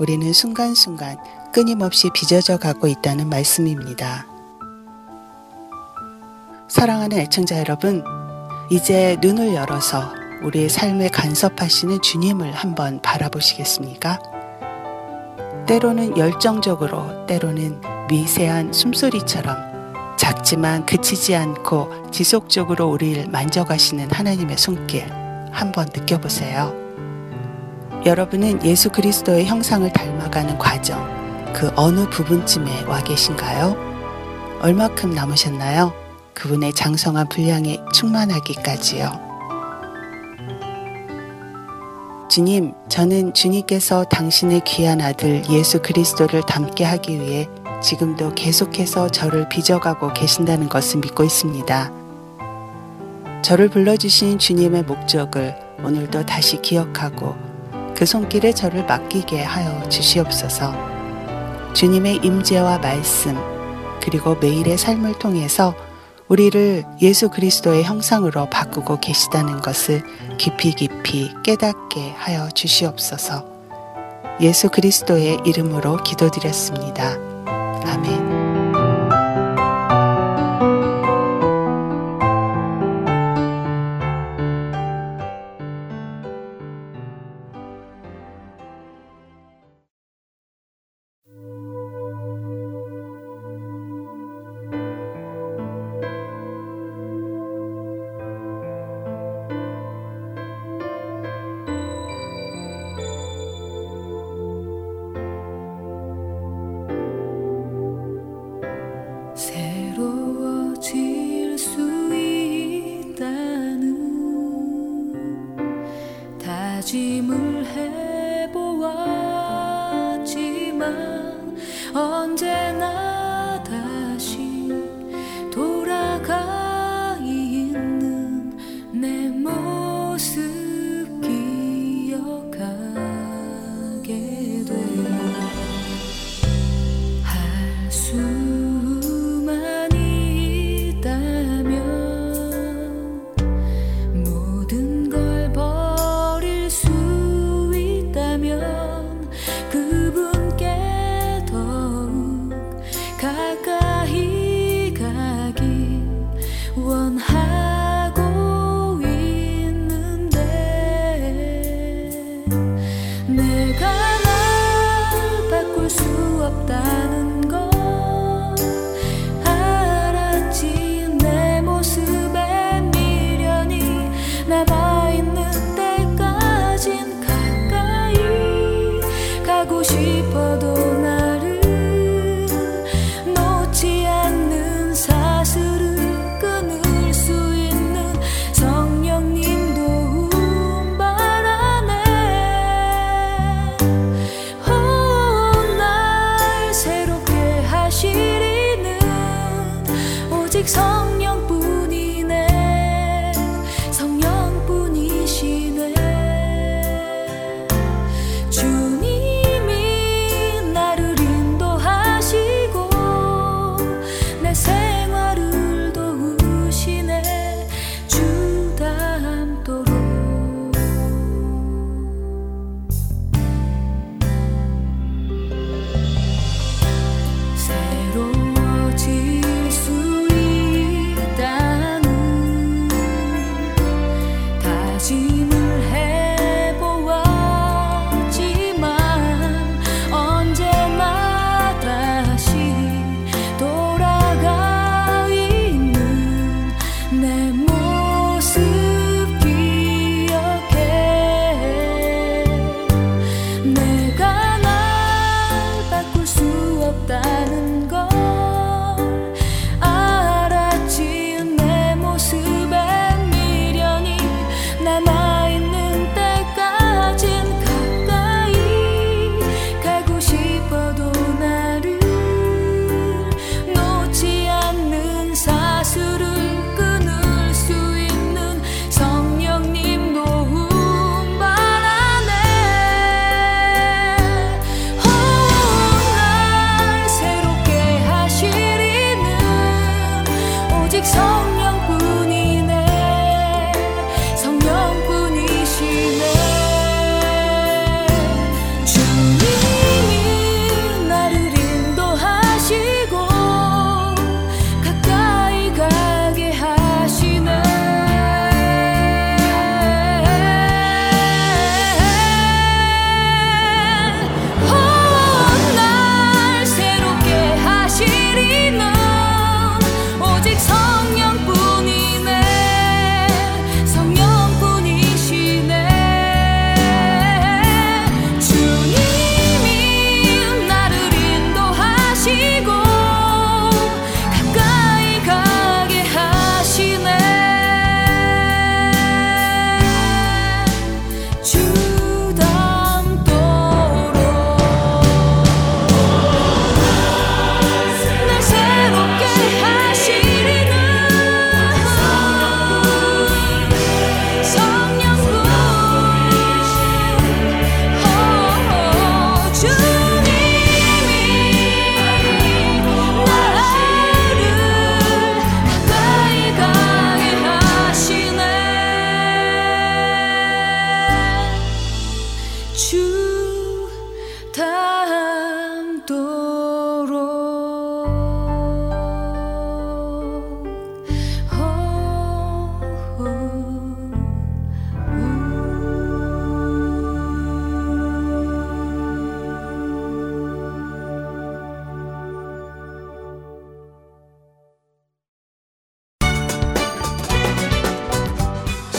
우리는 순간순간 끊임없이 빚어져 가고 있다는 말씀입니다. 사랑하는 애청자 여러분, 이제 눈을 열어서 우리의 삶을 간섭하시는 주님을 한번 바라보시겠습니까? 때로는 열정적으로, 때로는 미세한 숨소리처럼 작지만 그치지 않고 지속적으로 우리를 만져가시는 하나님의 손길 한번 느껴보세요. 여러분은 예수 그리스도의 형상을 닮아가는 과정, 그 어느 부분쯤에 와 계신가요? 얼마큼 남으셨나요? 그분의 장성한 분량에 충만하기까지요. 주님, 저는 주님께서 당신의 귀한 아들 예수 그리스도를 닮게 하기 위해 지금도 계속해서 저를 빚어가고 계신다는 것을 믿고 있습니다. 저를 불러주신 주님의 목적을 오늘도 다시 기억하고 그 손길에 저를 맡기게 하여 주시옵소서. 주님의 임재와 말씀 그리고 매일의 삶을 통해서 우리를 예수 그리스도의 형상으로 바꾸고 계시다는 것을 깊이 깊이 깨닫게 하여 주시옵소서. 예수 그리스도의 이름으로 기도드렸습니다. 아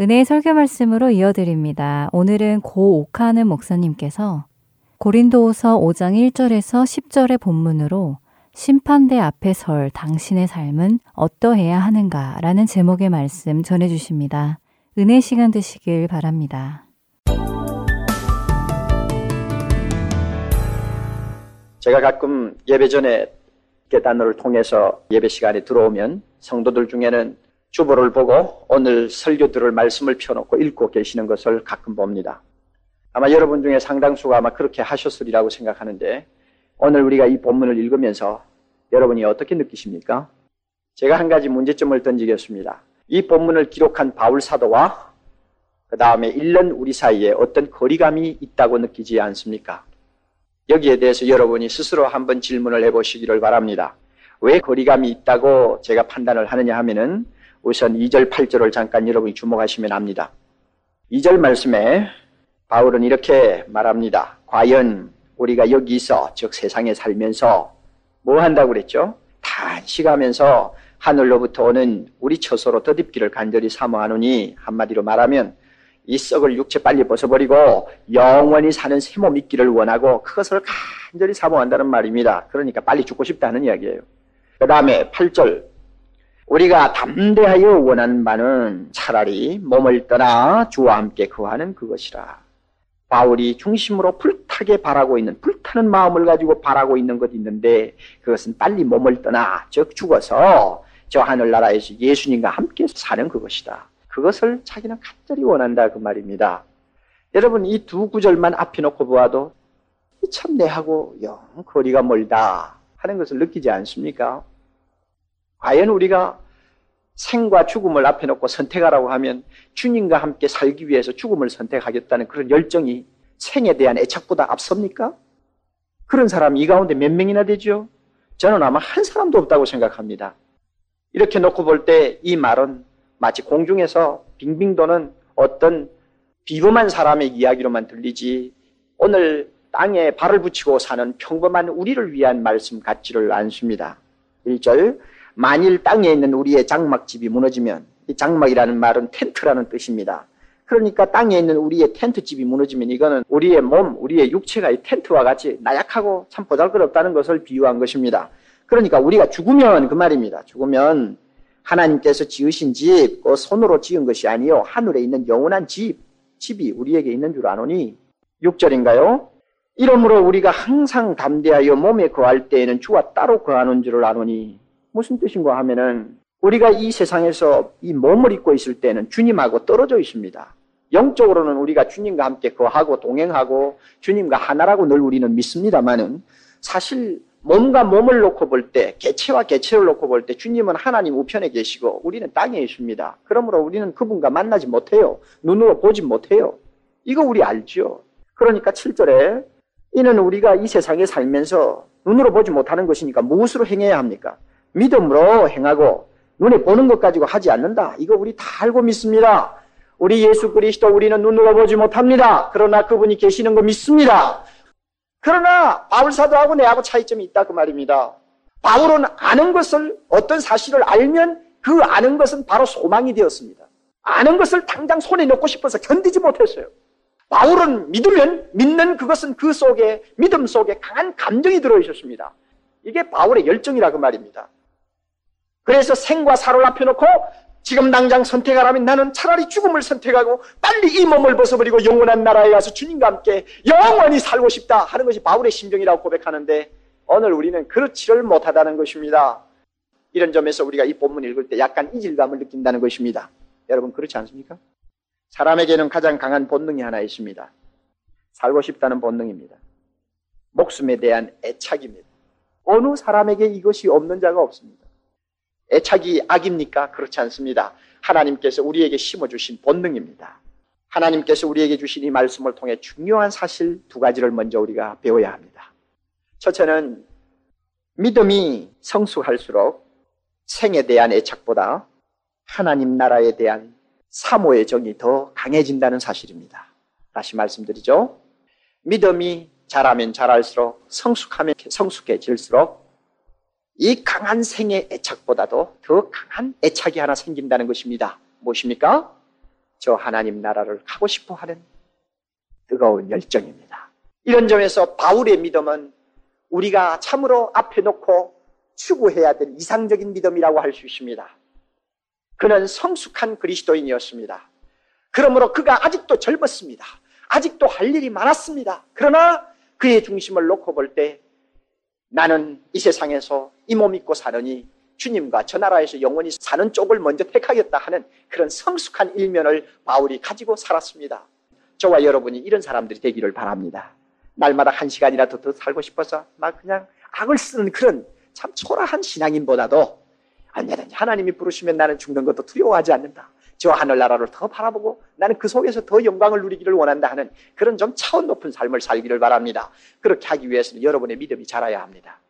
은혜의 설교 말씀으로 이어드립니다. 오늘은 고옥하는 목사님께서 고린도후서 5장 1절에서 10절의 본문으로 심판대 앞에 설 당신의 삶은 어떠해야 하는가라는 제목의 말씀 전해 주십니다. 은혜 시간 되시길 바랍니다. 제가 가끔 예배 전에 깨단을 통해서 예배 시간에 들어오면 성도들 중에는 주보를 보고 오늘 설교 들을 말씀을 펴놓고 읽고 계시는 것을 가끔 봅니다. 아마 여러분 중에 상당수가 아마 그렇게 하셨으리라고 생각하는데 오늘 우리가 이 본문을 읽으면서 여러분이 어떻게 느끼십니까? 제가 한 가지 문제점을 던지겠습니다. 이 본문을 기록한 바울 사도와 그 다음에 읽는 우리 사이에 어떤 거리감이 있다고 느끼지 않습니까? 여기에 대해서 여러분이 스스로 한번 질문을 해보시기를 바랍니다. 왜 거리감이 있다고 제가 판단을 하느냐 하면은 우선 2절, 8절을 잠깐 여러분이 주목하시면 압니다. 2절 말씀에 바울은 이렇게 말합니다. 과연 우리가 여기서, 즉 세상에 살면서 뭐 한다고 그랬죠? 단식하면서 하늘로부터 오는 우리 처소로 덧입기를 간절히 사모하노니 한마디로 말하면 이 썩을 육체 빨리 벗어버리고 영원히 사는 새 몸 있기를 원하고 그것을 간절히 사모한다는 말입니다. 그러니까 빨리 죽고 싶다는 이야기예요. 그 다음에 8절 우리가 담대하여 원하는 바는 차라리 몸을 떠나 주와 함께 거하는 그것이라. 바울이 중심으로 불타게 바라고 있는 불타는 마음을 가지고 바라고 있는 것이 있는데 그것은 빨리 몸을 떠나 즉 죽어서 저 하늘나라에서 예수님과 함께 사는 그것이다. 그것을 자기는 간절히 원한다 그 말입니다. 여러분 이 두 구절만 앞에 놓고 보아도 참 내하고 영 거리가 멀다 하는 것을 느끼지 않습니까? 과연 우리가 생과 죽음을 앞에 놓고 선택하라고 하면 주님과 함께 살기 위해서 죽음을 선택하겠다는 그런 열정이 생에 대한 애착보다 앞섭니까? 그런 사람이 이 가운데 몇 명이나 되죠? 저는 아마 한 사람도 없다고 생각합니다. 이렇게 놓고 볼 때 이 말은 마치 공중에서 빙빙 도는 어떤 비범한 사람의 이야기로만 들리지 오늘 땅에 발을 붙이고 사는 평범한 우리를 위한 말씀 같지를 않습니다. 1절 만일 땅에 있는 우리의 장막집이 무너지면 이 장막이라는 말은 텐트라는 뜻입니다. 그러니까 땅에 있는 우리의 텐트집이 무너지면 이거는 우리의 몸, 우리의 육체가 이 텐트와 같이 나약하고 참 보잘것없다는 것을 비유한 것입니다. 그러니까 우리가 죽으면 그 말입니다. 죽으면 하나님께서 지으신 집, 그 손으로 지은 것이 아니요 하늘에 있는 영원한 집, 집이 우리에게 있는 줄 아노니 6절인가요? 이러므로 우리가 항상 담대하여 몸에 거할 때에는 주와 따로 거하는 줄을 아노니 무슨 뜻인가 하면은 우리가 이 세상에서 이 몸을 입고 있을 때는 주님하고 떨어져 있습니다. 영적으로는 우리가 주님과 함께 거하고 동행하고 주님과 하나라고 늘 우리는 믿습니다만은 사실 몸과 몸을 놓고 볼 때, 개체와 개체를 놓고 볼 때 주님은 하나님 우편에 계시고 우리는 땅에 있습니다. 그러므로 우리는 그분과 만나지 못해요. 눈으로 보지 못해요. 이거 우리 알죠. 그러니까 7절에 이는 우리가 이 세상에 살면서 눈으로 보지 못하는 것이니까 무엇으로 행해야 합니까? 믿음으로 행하고 눈에 보는 것 가지고 하지 않는다. 이거 우리 다 알고 믿습니다. 우리 예수 그리스도 우리는 눈으로 보지 못합니다. 그러나 그분이 계시는 거 믿습니다. 그러나 바울 사도하고 내하고 차이점이 있다 그 말입니다. 바울은 아는 것을 어떤 사실을 알면 그 아는 것은 바로 소망이 되었습니다. 아는 것을 당장 손에 넣고 싶어서 견디지 못했어요. 바울은 믿으면 믿는 그것은 그 속에 믿음 속에 강한 감정이 들어 있었습니다. 이게 바울의 열정이라 그 말입니다. 그래서 생과 사를 앞에 놓고 지금 당장 선택하라면 나는 차라리 죽음을 선택하고 빨리 이 몸을 벗어버리고 영원한 나라에 가서 주님과 함께 영원히 살고 싶다 하는 것이 바울의 심정이라고 고백하는데 오늘 우리는 그렇지를 못하다는 것입니다. 이런 점에서 우리가 이 본문 읽을 때 약간 이질감을 느낀다는 것입니다. 여러분 그렇지 않습니까? 사람에게는 가장 강한 본능이 하나 있습니다. 살고 싶다는 본능입니다. 목숨에 대한 애착입니다. 어느 사람에게 이것이 없는 자가 없습니다. 애착이 악입니까? 그렇지 않습니다. 하나님께서 우리에게 심어주신 본능입니다. 하나님께서 우리에게 주신 이 말씀을 통해 중요한 사실 두 가지를 먼저 우리가 배워야 합니다. 첫째는 믿음이 성숙할수록 생에 대한 애착보다 하나님 나라에 대한 사모의 정이 더 강해진다는 사실입니다. 다시 말씀드리죠. 믿음이 자라면 자랄수록 성숙하면 성숙해질수록 이 강한 생의 애착보다도 더 강한 애착이 하나 생긴다는 것입니다. 무엇입니까? 저 하나님 나라를 가고 싶어 하는 뜨거운 열정입니다. 이런 점에서 바울의 믿음은 우리가 참으로 앞에 놓고 추구해야 될 이상적인 믿음이라고 할 수 있습니다. 그는 성숙한 그리스도인이었습니다. 그러므로 그가 아직도 젊었습니다. 아직도 할 일이 많았습니다. 그러나 그의 중심을 놓고 볼 때 나는 이 세상에서 이 몸 입고 사느니 주님과 저 나라에서 영원히 사는 쪽을 먼저 택하겠다 하는 그런 성숙한 일면을 바울이 가지고 살았습니다. 저와 여러분이 이런 사람들이 되기를 바랍니다. 날마다 한 시간이라도 더 살고 싶어서 막 그냥 악을 쓰는 그런 참 초라한 신앙인보다도 언제든지 하나님이 부르시면 나는 죽는 것도 두려워하지 않는다. 저 하늘나라를 더 바라보고 나는 그 속에서 더 영광을 누리기를 원한다 하는 그런 좀 차원 높은 삶을 살기를 바랍니다. 그렇게 하기 위해서는 여러분의 믿음이 자라야 합니다.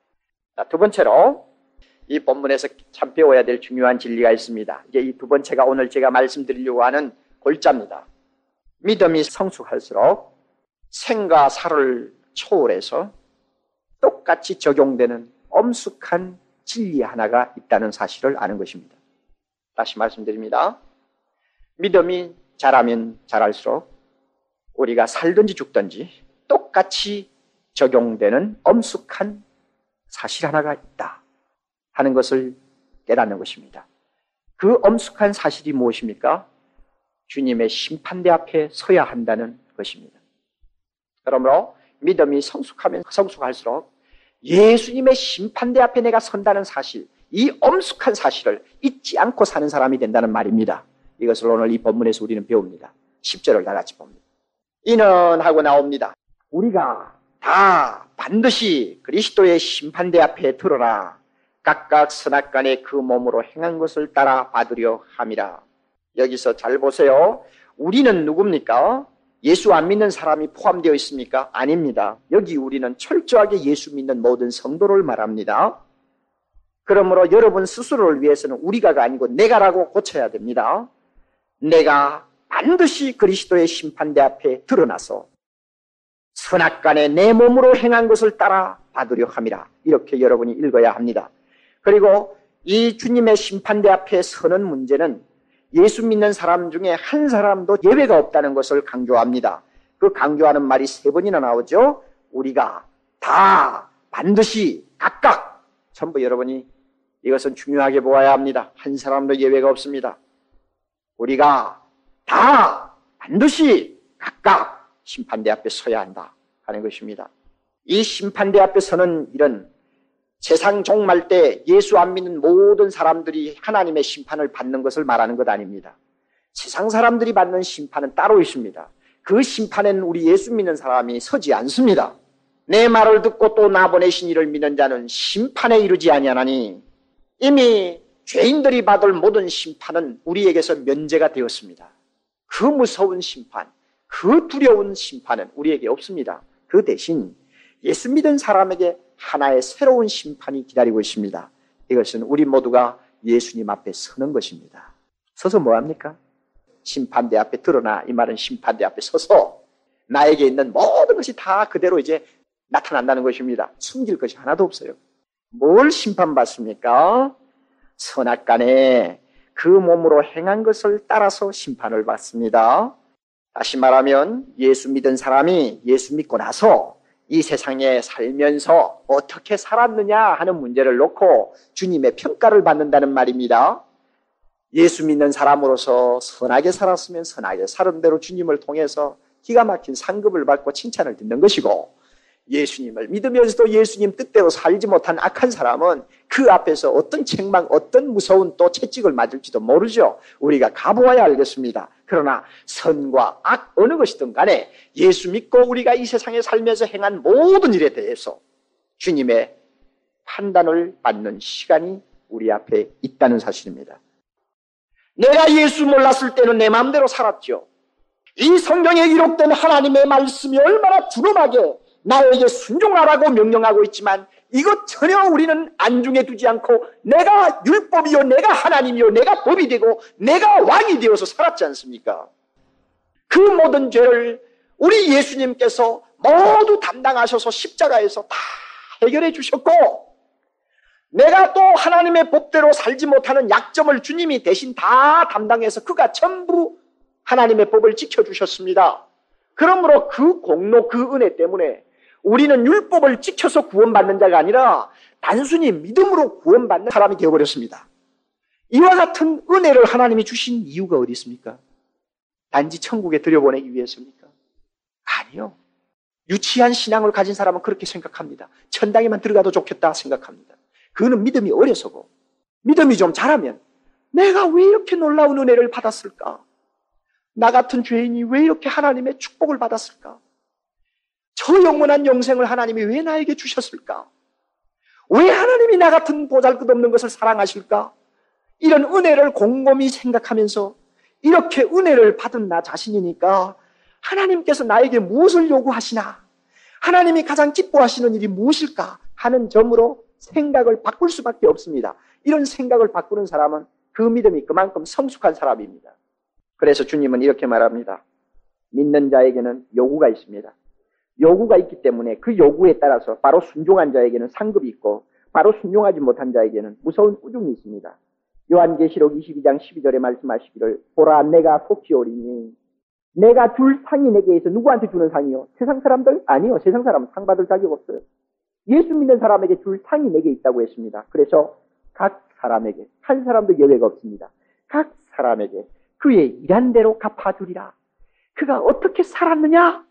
자, 두 번째로 이 본문에서 참 배워야 될 중요한 진리가 있습니다. 이제 이 두 번째가 오늘 제가 말씀드리려고 하는 골자입니다. 믿음이 성숙할수록 생과 사를 초월해서 똑같이 적용되는 엄숙한 진리 하나가 있다는 사실을 아는 것입니다. 다시 말씀드립니다. 믿음이 자라면 자랄수록 우리가 살든지 죽든지 똑같이 적용되는 엄숙한 사실 하나가 있다 하는 것을 깨닫는 것입니다. 그 엄숙한 사실이 무엇입니까? 주님의 심판대 앞에 서야 한다는 것입니다. 그러므로 믿음이 성숙하면 성숙할수록 예수님의 심판대 앞에 내가 선다는 사실, 이 엄숙한 사실을 잊지 않고 사는 사람이 된다는 말입니다. 이것을 오늘 이 본문에서 우리는 배웁니다. 10절을 다 같이 봅니다. 이는 하고 나옵니다. 우리가 다 반드시 그리스도의 심판대 앞에 들어라. 각각 선악간에 그 몸으로 행한 것을 따라 받으려 함이라. 여기서 잘 보세요. 우리는 누굽니까? 예수 안 믿는 사람이 포함되어 있습니까? 아닙니다. 여기 우리는 철저하게 예수 믿는 모든 성도를 말합니다. 그러므로 여러분 스스로를 위해서는 우리가가 아니고 내가라고 고쳐야 됩니다. 내가 반드시 그리스도의 심판대 앞에 드러나서 선악간에 내 몸으로 행한 것을 따라 받으려 함이라. 이렇게 여러분이 읽어야 합니다. 그리고 이 주님의 심판대 앞에 서는 문제는 예수 믿는 사람 중에 한 사람도 예외가 없다는 것을 강조합니다. 그 강조하는 말이 세 번이나 나오죠. 우리가 다 반드시 각각 전부 여러분이 이것은 중요하게 보아야 합니다. 한 사람도 예외가 없습니다. 우리가 다 반드시 각각 심판대 앞에 서야 한다 하는 것입니다. 이 심판대 앞에 서는 일은 세상 종말 때 예수 안 믿는 모든 사람들이 하나님의 심판을 받는 것을 말하는 것 아닙니다. 세상 사람들이 받는 심판은 따로 있습니다. 그 심판에는 우리 예수 믿는 사람이 서지 않습니다. 내 말을 듣고 또 나 보내신 이를 믿는 자는 심판에 이르지 아니하나니 이미 죄인들이 받을 모든 심판은 우리에게서 면제가 되었습니다. 그 무서운 심판, 그 두려운 심판은 우리에게 없습니다. 그 대신 예수 믿은 사람에게 하나의 새로운 심판이 기다리고 있습니다. 이것은 우리 모두가 예수님 앞에 서는 것입니다. 서서 뭐 합니까? 심판대 앞에 드러나 이 말은 심판대 앞에 서서 나에게 있는 모든 것이 다 그대로 이제 나타난다는 것입니다. 숨길 것이 하나도 없어요. 뭘 심판받습니까? 선악간에 그 몸으로 행한 것을 따라서 심판을 받습니다. 다시 말하면 예수 믿은 사람이 예수 믿고 나서 이 세상에 살면서 어떻게 살았느냐 하는 문제를 놓고 주님의 평가를 받는다는 말입니다. 예수 믿는 사람으로서 선하게 살았으면 선하게 살은 대로 주님을 통해서 기가 막힌 상급을 받고 칭찬을 듣는 것이고 예수님을 믿으면서도 예수님 뜻대로 살지 못한 악한 사람은 그 앞에서 어떤 책망, 어떤 무서운 또 채찍을 맞을지도 모르죠. 우리가 가보아야 알겠습니다. 그러나 선과 악 어느 것이든 간에 예수 믿고 우리가 이 세상에 살면서 행한 모든 일에 대해서 주님의 판단을 받는 시간이 우리 앞에 있다는 사실입니다. 내가 예수 몰랐을 때는 내 마음대로 살았죠. 이 성경에 기록된 하나님의 말씀이 얼마나 두루하게 나에게 순종하라고 명령하고 있지만 이것 전혀 우리는 안중에 두지 않고 내가 율법이요, 내가 하나님이요, 내가 법이 되고 내가 왕이 되어서 살았지 않습니까? 그 모든 죄를 우리 예수님께서 모두 담당하셔서 십자가에서 다 해결해 주셨고 내가 또 하나님의 법대로 살지 못하는 약점을 주님이 대신 다 담당해서 그가 전부 하나님의 법을 지켜주셨습니다. 그러므로 그 공로, 그 은혜 때문에 우리는 율법을 지켜서 구원받는 자가 아니라 단순히 믿음으로 구원받는 사람이 되어버렸습니다. 이와 같은 은혜를 하나님이 주신 이유가 어디 있습니까? 단지 천국에 들여보내기 위해서입니까? 아니요. 유치한 신앙을 가진 사람은 그렇게 생각합니다. 천당에만 들어가도 좋겠다 생각합니다. 그는 믿음이 어려서고 믿음이 좀 자라면 내가 왜 이렇게 놀라운 은혜를 받았을까? 나 같은 죄인이 왜 이렇게 하나님의 축복을 받았을까? 저 영원한 영생을 하나님이 왜 나에게 주셨을까? 왜 하나님이 나 같은 보잘 것 없는 것을 사랑하실까? 이런 은혜를 곰곰이 생각하면서 이렇게 은혜를 받은 나 자신이니까 하나님께서 나에게 무엇을 요구하시나? 하나님이 가장 기뻐하시는 일이 무엇일까? 하는 점으로 생각을 바꿀 수밖에 없습니다. 이런 생각을 바꾸는 사람은 그 믿음이 그만큼 성숙한 사람입니다. 그래서 주님은 이렇게 말합니다. 믿는 자에게는 요구가 있습니다. 요구가 있기 때문에 그 요구에 따라서 바로 순종한 자에게는 상급이 있고 바로 순종하지 못한 자에게는 무서운 꾸중이 있습니다. 요한계시록 22장 12절에 말씀하시기를 보라 내가 속히 오리니 내가 줄 상이 내게 있어 누구한테 주는 상이요? 세상 사람들? 아니요. 세상 사람은 상 받을 자격 없어요. 예수 믿는 사람에게 줄 상이 내게 있다고 했습니다. 그래서 각 사람에게 한 사람도 예외가 없습니다. 각 사람에게 그의 일한 대로 갚아주리라. 그가 어떻게 살았느냐?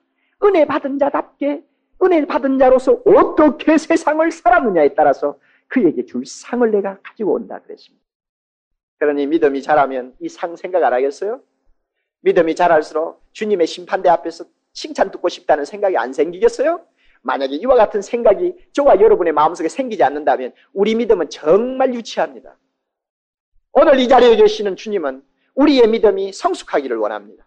은혜 받은 자답게 은혜 받은 자로서 어떻게 세상을 살았느냐에 따라서 그에게 줄 상을 내가 가지고 온다 그랬습니다. 그러니 믿음이 자라면 이 상 생각 안 하겠어요? 믿음이 자랄수록 주님의 심판대 앞에서 칭찬 듣고 싶다는 생각이 안 생기겠어요? 만약에 이와 같은 생각이 저와 여러분의 마음속에 생기지 않는다면 우리 믿음은 정말 유치합니다. 오늘 이 자리에 계시는 주님은 우리의 믿음이 성숙하기를 원합니다.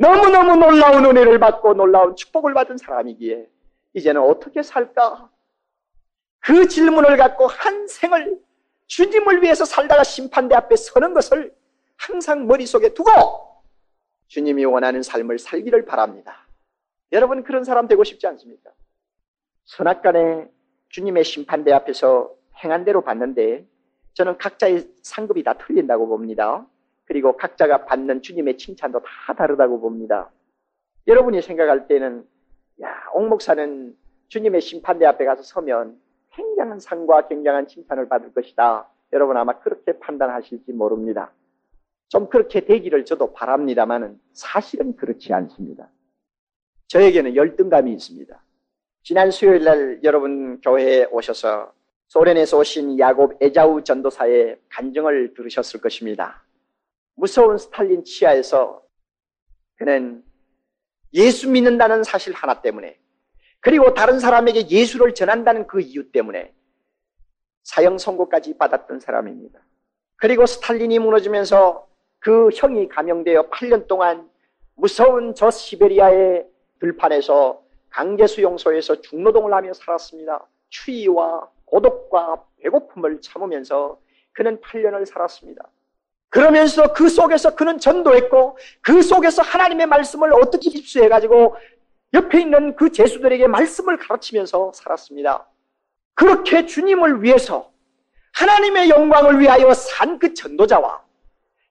너무너무 놀라운 은혜를 받고 놀라운 축복을 받은 사람이기에 이제는 어떻게 살까? 그 질문을 갖고 한 생을 주님을 위해서 살다가 심판대 앞에 서는 것을 항상 머릿속에 두고 주님이 원하는 삶을 살기를 바랍니다. 여러분 그런 사람 되고 싶지 않습니까? 선악간에 주님의 심판대 앞에서 행한 대로 봤는데 저는 각자의 상급이 다 틀린다고 봅니다. 그리고 각자가 받는 주님의 칭찬도 다 다르다고 봅니다. 여러분이 생각할 때는 야, 옥 목사는 주님의 심판대 앞에 가서 서면 굉장한 상과 굉장한 칭찬을 받을 것이다. 여러분 아마 그렇게 판단하실지 모릅니다. 좀 그렇게 되기를 저도 바랍니다만은 사실은 그렇지 않습니다. 저에게는 열등감이 있습니다. 지난 수요일 날 여러분 교회에 오셔서 소련에서 오신 야곱 에자우 전도사의 간증을 들으셨을 것입니다. 무서운 스탈린 치하에서 그는 예수 믿는다는 사실 하나 때문에 그리고 다른 사람에게 예수를 전한다는 그 이유 때문에 사형 선고까지 받았던 사람입니다. 그리고 스탈린이 무너지면서 그 형이 감형되어 8년 동안 무서운 저 시베리아의 들판에서 강제 수용소에서 중노동을 하며 살았습니다. 추위와 고독과 배고픔을 참으면서 그는 8년을 살았습니다. 그러면서 그 속에서 그는 전도했고 그 속에서 하나님의 말씀을 어떻게 입수해가지고 옆에 있는 그 제수들에게 말씀을 가르치면서 살았습니다. 그렇게 주님을 위해서 하나님의 영광을 위하여 산 그 전도자와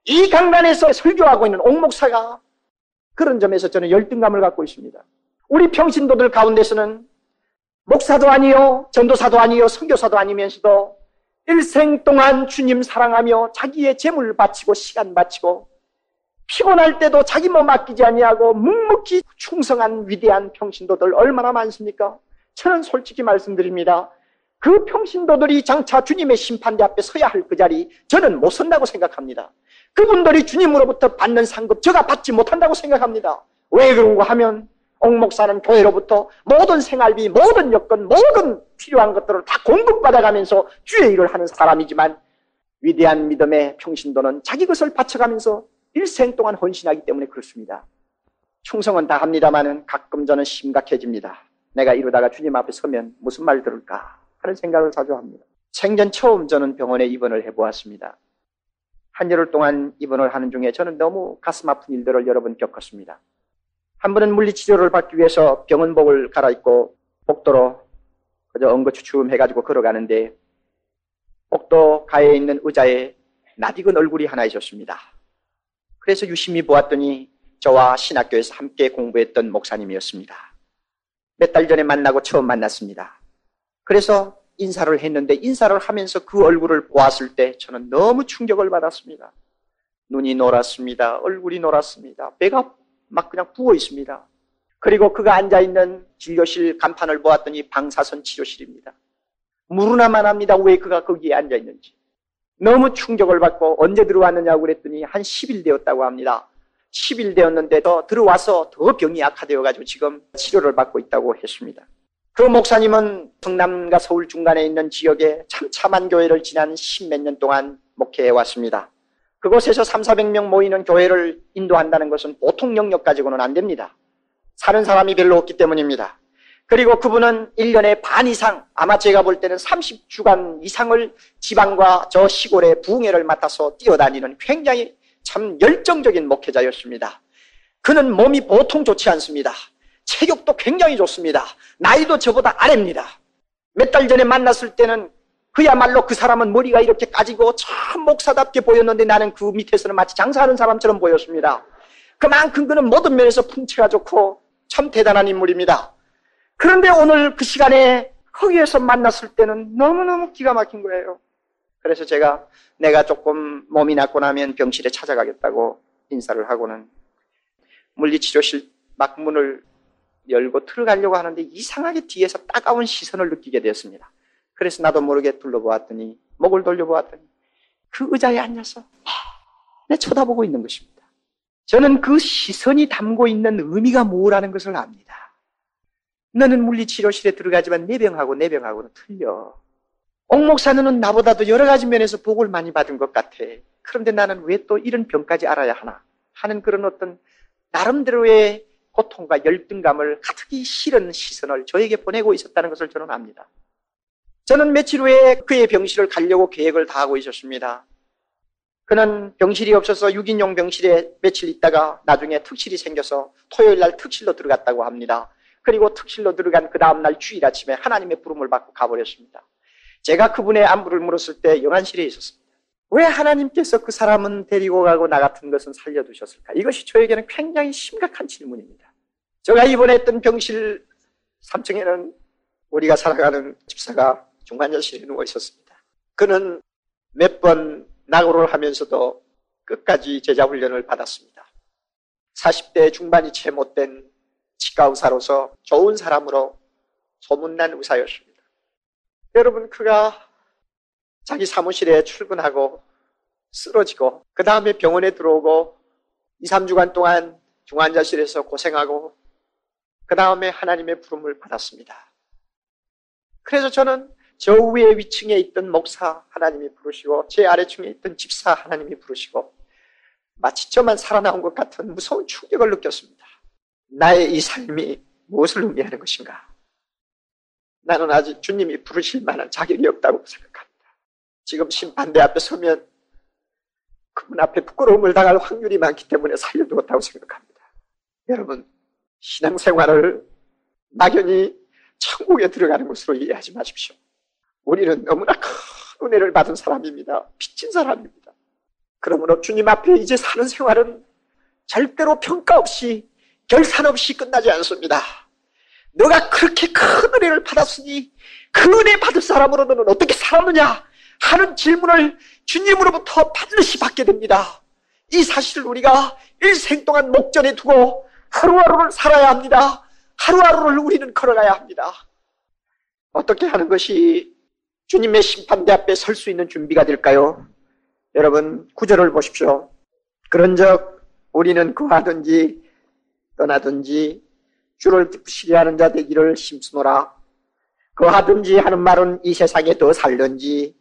이 강단에서 설교하고 있는 옥목사가 그런 점에서 저는 열등감을 갖고 있습니다. 우리 평신도들 가운데서는 목사도 아니요, 전도사도 아니요, 선교사도 아니면서도 일생 동안 주님 사랑하며 자기의 재물 바치고 시간 바치고 피곤할 때도 자기 몸 아끼지 아니하고 묵묵히 충성한 위대한 평신도들 얼마나 많습니까? 저는 솔직히 말씀드립니다. 그 평신도들이 장차 주님의 심판대 앞에 서야 할 그 자리 저는 못 선다고 생각합니다. 그분들이 주님으로부터 받는 상급 제가 받지 못한다고 생각합니다. 왜 그런가 하면 옥목사는 교회로부터 모든 생활비, 모든 여건, 모든 필요한 것들을 다 공급받아가면서 주의 일을 하는 사람이지만 위대한 믿음의 평신도는 자기 것을 바쳐가면서 일생 동안 헌신하기 때문에 그렇습니다. 충성은 다 합니다만은 가끔 저는 심각해집니다. 내가 이러다가 주님 앞에 서면 무슨 말 들을까 하는 생각을 자주 합니다. 생전 처음 저는 병원에 입원을 해보았습니다. 한여흘 동안 입원을 하는 중에 저는 너무 가슴 아픈 일들을 여러 번 겪었습니다. 한 번은 물리치료를 받기 위해서 병원복을 갈아입고 복도로 그저 엉거추춤 해가지고 걸어가는데 복도 가에 있는 의자에 낯익은 얼굴이 하나 있었습니다. 그래서 유심히 보았더니 저와 신학교에서 함께 공부했던 목사님이었습니다. 몇 달 전에 만나고 처음 만났습니다. 그래서 인사를 했는데 인사를 하면서 그 얼굴을 보았을 때 저는 너무 충격을 받았습니다. 눈이 노랗습니다. 얼굴이 노랗습니다. 배가 막 그냥 부어 있습니다. 그리고 그가 앉아 있는 진료실 간판을 보았더니 방사선 치료실입니다. 물으나만 합니다. 왜 그가 거기에 앉아 있는지. 너무 충격을 받고 언제 들어왔느냐고 그랬더니 한 10일 되었다고 합니다. 10일 되었는데 더 들어와서 더 병이 악화되어가지고 지금 치료를 받고 있다고 했습니다. 그 목사님은 성남과 서울 중간에 있는 지역에 참참한 교회를 지난 십몇 년 동안 목회해 왔습니다. 그곳에서 3, 400명 모이는 교회를 인도한다는 것은 보통 영역 가지고는 안 됩니다. 사는 사람이 별로 없기 때문입니다. 그리고 그분은 1년에 반 이상, 아마 제가 볼 때는 30주간 이상을 지방과 저 시골의 부흥회를 맡아서 뛰어다니는 굉장히 참 열정적인 목회자였습니다. 그는 몸이 보통 좋지 않습니다. 체격도 굉장히 좋습니다. 나이도 저보다 아래입니다. 몇 달 전에 만났을 때는 그야말로 그 사람은 머리가 이렇게 까지고 참 목사답게 보였는데 나는 그 밑에서는 마치 장사하는 사람처럼 보였습니다. 그만큼 그는 모든 면에서 풍채가 좋고 참 대단한 인물입니다. 그런데 오늘 그 시간에 거기에서 만났을 때는 너무너무 기가 막힌 거예요. 그래서 제가 내가 조금 몸이 낫고 나면 병실에 찾아가겠다고 인사를 하고는 물리치료실 막 문을 열고 들어가려고 하는데 이상하게 뒤에서 따가운 시선을 느끼게 되었습니다. 그래서 나도 모르게 둘러보았더니 목을 돌려보았더니 그 의자에 앉아서 내 쳐다보고 있는 것입니다. 저는 그 시선이 담고 있는 의미가 뭐라는 것을 압니다. 너는 물리치료실에 들어가지만 내 병하고 내 병하고는 틀려. 옥목사는 나보다도 여러 가지 면에서 복을 많이 받은 것 같아. 그런데 나는 왜 또 이런 병까지 알아야 하나 하는 그런 어떤 나름대로의 고통과 열등감을 가득히 실은 시선을 저에게 보내고 있었다는 것을 저는 압니다. 저는 며칠 후에 그의 병실을 가려고 계획을 다 하고 있었습니다. 그는 병실이 없어서 6인용 병실에 며칠 있다가 나중에 특실이 생겨서 토요일 날 특실로 들어갔다고 합니다. 그리고 특실로 들어간 그 다음날 주일 아침에 하나님의 부름을 받고 가버렸습니다. 제가 그분의 안부를 물었을 때 영안실에 있었습니다. 왜 하나님께서 그 사람은 데리고 가고 나 같은 것은 살려두셨을까? 이것이 저에게는 굉장히 심각한 질문입니다. 제가 입원했던 병실 3층에는 우리가 살아가는 집사가 중환자실에 누워 있었습니다. 그는 몇 번 낙오를 하면서도 끝까지 제자 훈련을 받았습니다. 40대 중반이 채 못된 치과 의사로서 좋은 사람으로 소문난 의사였습니다. 여러분, 그가 자기 사무실에 출근하고 쓰러지고, 그 다음에 병원에 들어오고, 2, 3주간 동안 중환자실에서 고생하고, 그 다음에 하나님의 부름을 받았습니다. 그래서 저는 저 위에 위층에 있던 목사 하나님이 부르시고, 제 아래층에 있던 집사 하나님이 부르시고, 마치 저만 살아나온 것 같은 무서운 충격을 느꼈습니다. 나의 이 삶이 무엇을 의미하는 것인가? 나는 아직 주님이 부르실 만한 자격이 없다고 생각합니다. 지금 심판대 앞에 서면 그분 앞에 부끄러움을 당할 확률이 많기 때문에 살려두었다고 생각합니다. 여러분, 신앙생활을 막연히 천국에 들어가는 것으로 이해하지 마십시오. 우리는 너무나 큰 은혜를 받은 사람입니다. 빚진 사람입니다. 그러므로 주님 앞에 이제 사는 생활은 절대로 평가 없이 결산 없이 끝나지 않습니다. 너가 그렇게 큰 은혜를 받았으니 그 은혜 받을 사람으로 너는 어떻게 살았느냐 하는 질문을 주님으로부터 반드시 받게 됩니다. 이 사실을 우리가 일생 동안 목전에 두고 하루하루를 살아야 합니다. 하루하루를 우리는 걸어가야 합니다. 어떻게 하는 것이 주님의 심판대 앞에 설 수 있는 준비가 될까요? 여러분, 구절을 보십시오. 그런즉 우리는 그하든지 떠나든지 주를 기쁘시게 하는 자 되기를 힘쓰노라. 그하든지 하는 말은 이 세상에 더 살든지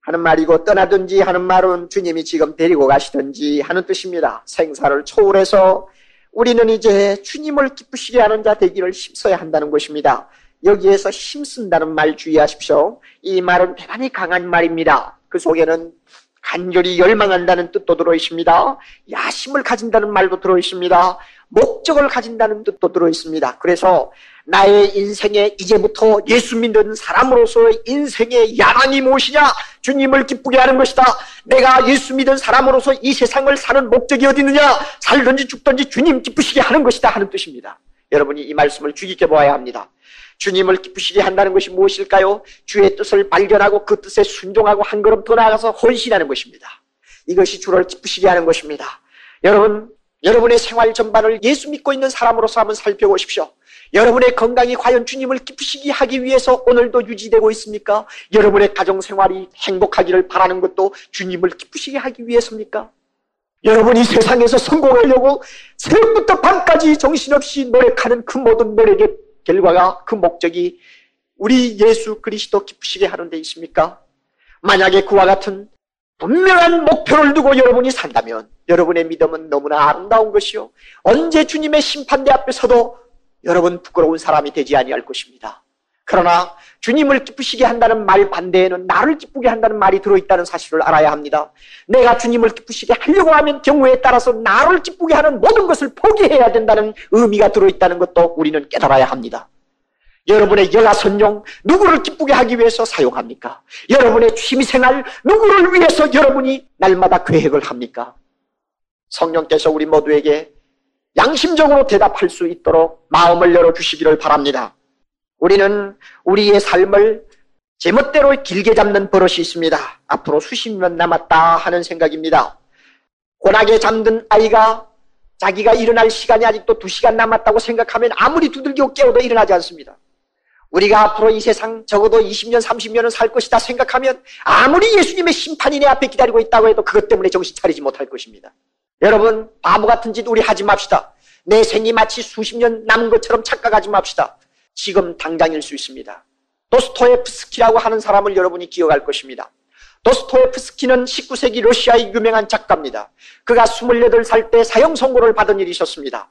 하는 말이고 떠나든지 하는 말은 주님이 지금 데리고 가시든지 하는 뜻입니다. 생사를 초월해서 우리는 이제 주님을 기쁘시게 하는 자 되기를 힘써야 한다는 것입니다. 여기에서 힘쓴다는 말 주의하십시오. 이 말은 대단히 강한 말입니다. 그 속에는 간절히 열망한다는 뜻도 들어 있습니다. 야심을 가진다는 말도 들어 있습니다. 목적을 가진다는 뜻도 들어 있습니다. 그래서 나의 인생에 이제부터 예수 믿는 사람으로서 인생의 야망이 무엇이냐? 주님을 기쁘게 하는 것이다. 내가 예수 믿은 사람으로서 이 세상을 사는 목적이 어디 있느냐? 살든지 죽든지 주님 기쁘시게 하는 것이다 하는 뜻입니다. 여러분이 이 말씀을 주의 깊게 보아야 합니다. 주님을 기쁘시게 한다는 것이 무엇일까요? 주의 뜻을 발견하고 그 뜻에 순종하고 한 걸음 더 나아가서 헌신하는 것입니다. 이것이 주를 기쁘시게 하는 것입니다. 여러분, 여러분의 생활 전반을 예수 믿고 있는 사람으로서 한번 살펴보십시오. 여러분의 건강이 과연 주님을 기쁘시게 하기 위해서 오늘도 유지되고 있습니까? 여러분의 가정 생활이 행복하기를 바라는 것도 주님을 기쁘시게 하기 위해서입니까? 여러분이 세상에서 성공하려고 새벽부터 밤까지 정신없이 노력하는 그 모든 노력의 결과가 그 목적이 우리 예수 그리스도 기쁘시게 하는 데 있습니까? 만약에 그와 같은 분명한 목표를 두고 여러분이 산다면 여러분의 믿음은 너무나 아름다운 것이요. 언제 주님의 심판대 앞에서도 여러분 부끄러운 사람이 되지 아니할 것입니다. 그러나 주님을 기쁘시게 한다는 말 반대에는 나를 기쁘게 한다는 말이 들어있다는 사실을 알아야 합니다. 내가 주님을 기쁘시게 하려고 하면 경우에 따라서 나를 기쁘게 하는 모든 것을 포기해야 된다는 의미가 들어있다는 것도 우리는 깨달아야 합니다. 여러분의 여가 선용 누구를 기쁘게 하기 위해서 사용합니까? 여러분의 취미생활 누구를 위해서 여러분이 날마다 계획을 합니까? 성령께서 우리 모두에게 양심적으로 대답할 수 있도록 마음을 열어주시기를 바랍니다. 우리는 우리의 삶을 제멋대로 길게 잡는 버릇이 있습니다. 앞으로 수십 년 남았다 하는 생각입니다. 고나게 잠든 아이가 자기가 일어날 시간이 아직도 두 시간 남았다고 생각하면 아무리 두들겨 깨워도 일어나지 않습니다. 우리가 앞으로 이 세상 적어도 20년, 30년은 살 것이다 생각하면 아무리 예수님의 심판이 내 앞에 기다리고 있다고 해도 그것 때문에 정신 차리지 못할 것입니다. 여러분, 바보 같은 짓 우리 하지 맙시다. 내 생이 마치 수십 년 남은 것처럼 착각하지 맙시다. 지금 당장일 수 있습니다. 도스토예프스키라고 하는 사람을 여러분이 기억할 것입니다. 도스토예프스키는 19세기 러시아의 유명한 작가입니다. 그가 28살 때 사형 선고를 받은 일이 있었습니다.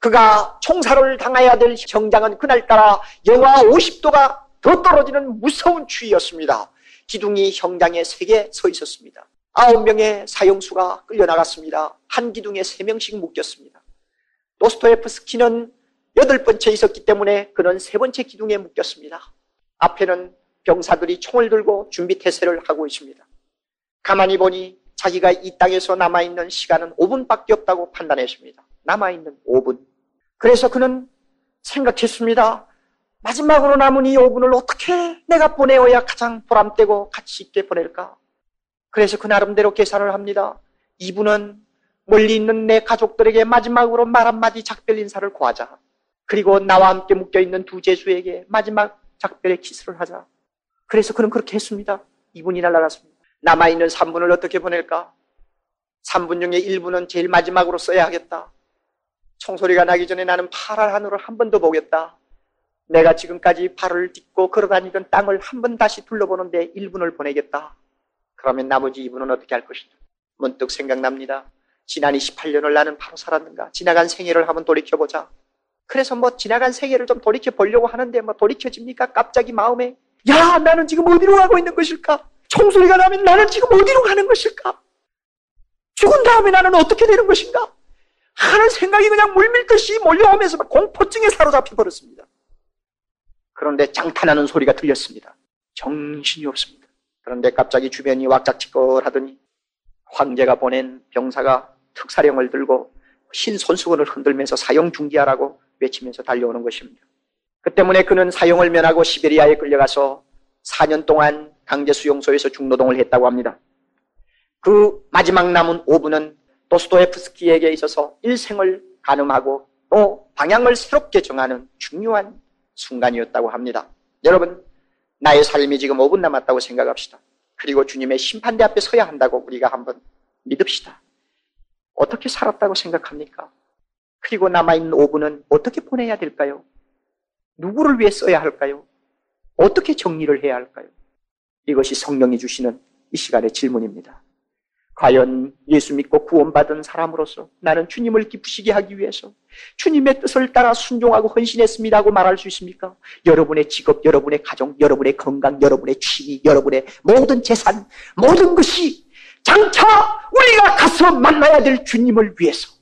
그가 총살을 당해야 될 형장은 그날따라 영하 50도가 더 떨어지는 무서운 추위였습니다. 기둥이 형장에 세 개 서 있었습니다. 아홉 명의 사형수가 끌려나갔습니다. 한 기둥에 세 명씩 묶였습니다. 도스토예프스키는 여덟 번째 있었기 때문에 그는 세 번째 기둥에 묶였습니다. 앞에는 병사들이 총을 들고 준비 태세를 하고 있습니다. 가만히 보니 자기가 이 땅에서 남아있는 시간은 5분밖에 없다고 판단했습니다. 남아있는 5분. 그래서 그는 생각했습니다. 마지막으로 남은 이 5분을 어떻게 내가 보내어야 가장 보람되고 가치 있게 보낼까? 그래서 그 나름대로 계산을 합니다. 이분은 멀리 있는 내 가족들에게 마지막으로 말 한마디 작별 인사를 구하자. 그리고 나와 함께 묶여있는 두 제수에게 마지막 작별의 키스를 하자. 그래서 그는 그렇게 했습니다. 이분이 날아갔습니다. 남아있는 3분을 어떻게 보낼까? 3분 중에 1분은 제일 마지막으로 써야 하겠다. 총소리가 나기 전에 나는 파란 하늘을 한 번 더 보겠다. 내가 지금까지 발을 딛고 걸어다니던 땅을 한 번 다시 둘러보는데 1분을 보내겠다. 그러면 나머지 2분은 어떻게 할 것인가? 문득 생각납니다. 지난 28년을 나는 바로 살았는가? 지나간 생애를 한번 돌이켜보자. 그래서 뭐 지나간 생애를 좀 돌이켜 보려고 하는데 뭐 돌이켜집니까? 갑자기 마음에 야 나는 지금 어디로 가고 있는 것일까? 총소리가 나면 나는 지금 어디로 가는 것일까? 죽은 다음에 나는 어떻게 되는 것인가? 하는 생각이 그냥 물밀듯이 몰려오면서 막 공포증에 사로잡혀 버렸습니다. 그런데 장탄하는 소리가 들렸습니다. 정신이 없습니다. 그런데 갑자기 주변이 왁작지껄하더니 황제가 보낸 병사가 특사령을 들고 흰 손수건을 흔들면서 사형 중지하라고 외치면서 달려오는 것입니다. 그 때문에 그는 사형을 면하고 시베리아에 끌려가서 4년 동안 강제 수용소에서 중노동을 했다고 합니다. 그 마지막 남은 5분은 도스토예프스키에게 있어서 일생을 가늠하고 또 방향을 새롭게 정하는 중요한 순간이었다고 합니다. 여러분, 나의 삶이 지금 5분 남았다고 생각합시다. 그리고 주님의 심판대 앞에 서야 한다고 우리가 한번 믿읍시다. 어떻게 살았다고 생각합니까? 그리고 남아있는 5분은 어떻게 보내야 될까요? 누구를 위해 써야 할까요? 어떻게 정리를 해야 할까요? 이것이 성령이 주시는 이 시간의 질문입니다. 과연 예수 믿고 구원받은 사람으로서 나는 주님을 기쁘시게 하기 위해서 주님의 뜻을 따라 순종하고 헌신했습니다 고 말할 수 있습니까? 여러분의 직업, 여러분의 가정, 여러분의 건강, 여러분의 취미, 여러분의 모든 재산, 모든 것이 장차 우리가 가서 만나야 될 주님을 위해서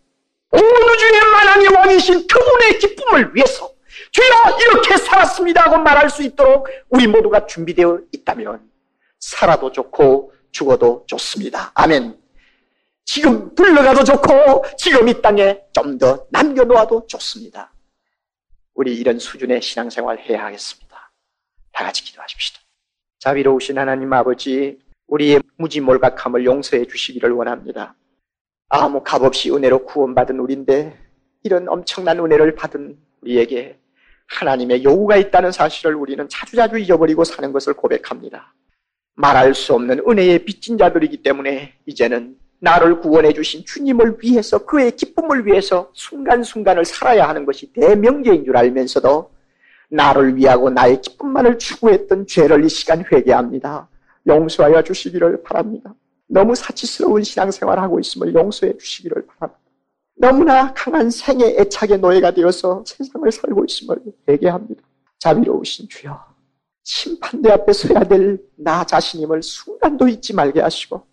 온 우주의 만왕의 왕이신 그분의 기쁨을 위해서 주여 이렇게 살았습니다 하고 말할 수 있도록 우리 모두가 준비되어 있다면 살아도 좋고 죽어도 좋습니다. 아멘. 지금 불러가도 좋고 지금 이 땅에 좀 더 남겨놓아도 좋습니다. 우리 이런 수준의 신앙생활 해야 하겠습니다. 다 같이 기도하십시다. 자비로우신 하나님 아버지 우리의 무지 몰각함을 용서해 주시기를 원합니다. 아무 값없이 은혜로 구원받은 우리인데 이런 엄청난 은혜를 받은 우리에게 하나님의 요구가 있다는 사실을 우리는 자주자주 잊어버리고 사는 것을 고백합니다. 말할 수 없는 은혜의 빚진 자들이기 때문에 이제는 나를 구원해 주신 주님을 위해서 그의 기쁨을 위해서 순간순간을 살아야 하는 것이 대명제인 줄 알면서도 나를 위하고 나의 기쁨만을 추구했던 죄를 이 시간 회개합니다. 용서하여 주시기를 바랍니다. 너무 사치스러운 신앙생활 하고 있음을 용서해 주시기를 바랍니다. 너무나 강한 생의 애착의 노예가 되어서 세상을 살고 있음을 회개합니다. 자비로우신 주여, 심판대 앞에 서야 될 나 자신임을 순간도 잊지 말게 하시고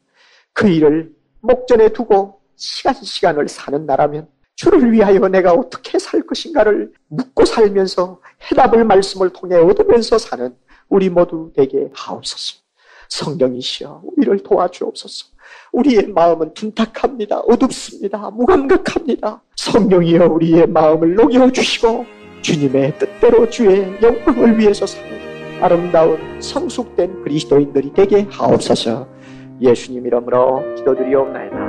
그 일을 목전에 두고 시간 시간을 사는 나라면 주를 위하여 내가 어떻게 살 것인가를 묻고 살면서 해답을 말씀을 통해 얻으면서 사는 우리 모두 되게 하옵소서. 성령이시여 우리를 도와주옵소서. 우리의 마음은 둔탁합니다. 어둡습니다. 무감각합니다. 성령이여 우리의 마음을 녹여주시고 주님의 뜻대로 주의 영광을 위해서 사는 아름다운 성숙된 그리스도인들이 되게 하옵소서. 예수님 이름으로 기도드리옵나이다.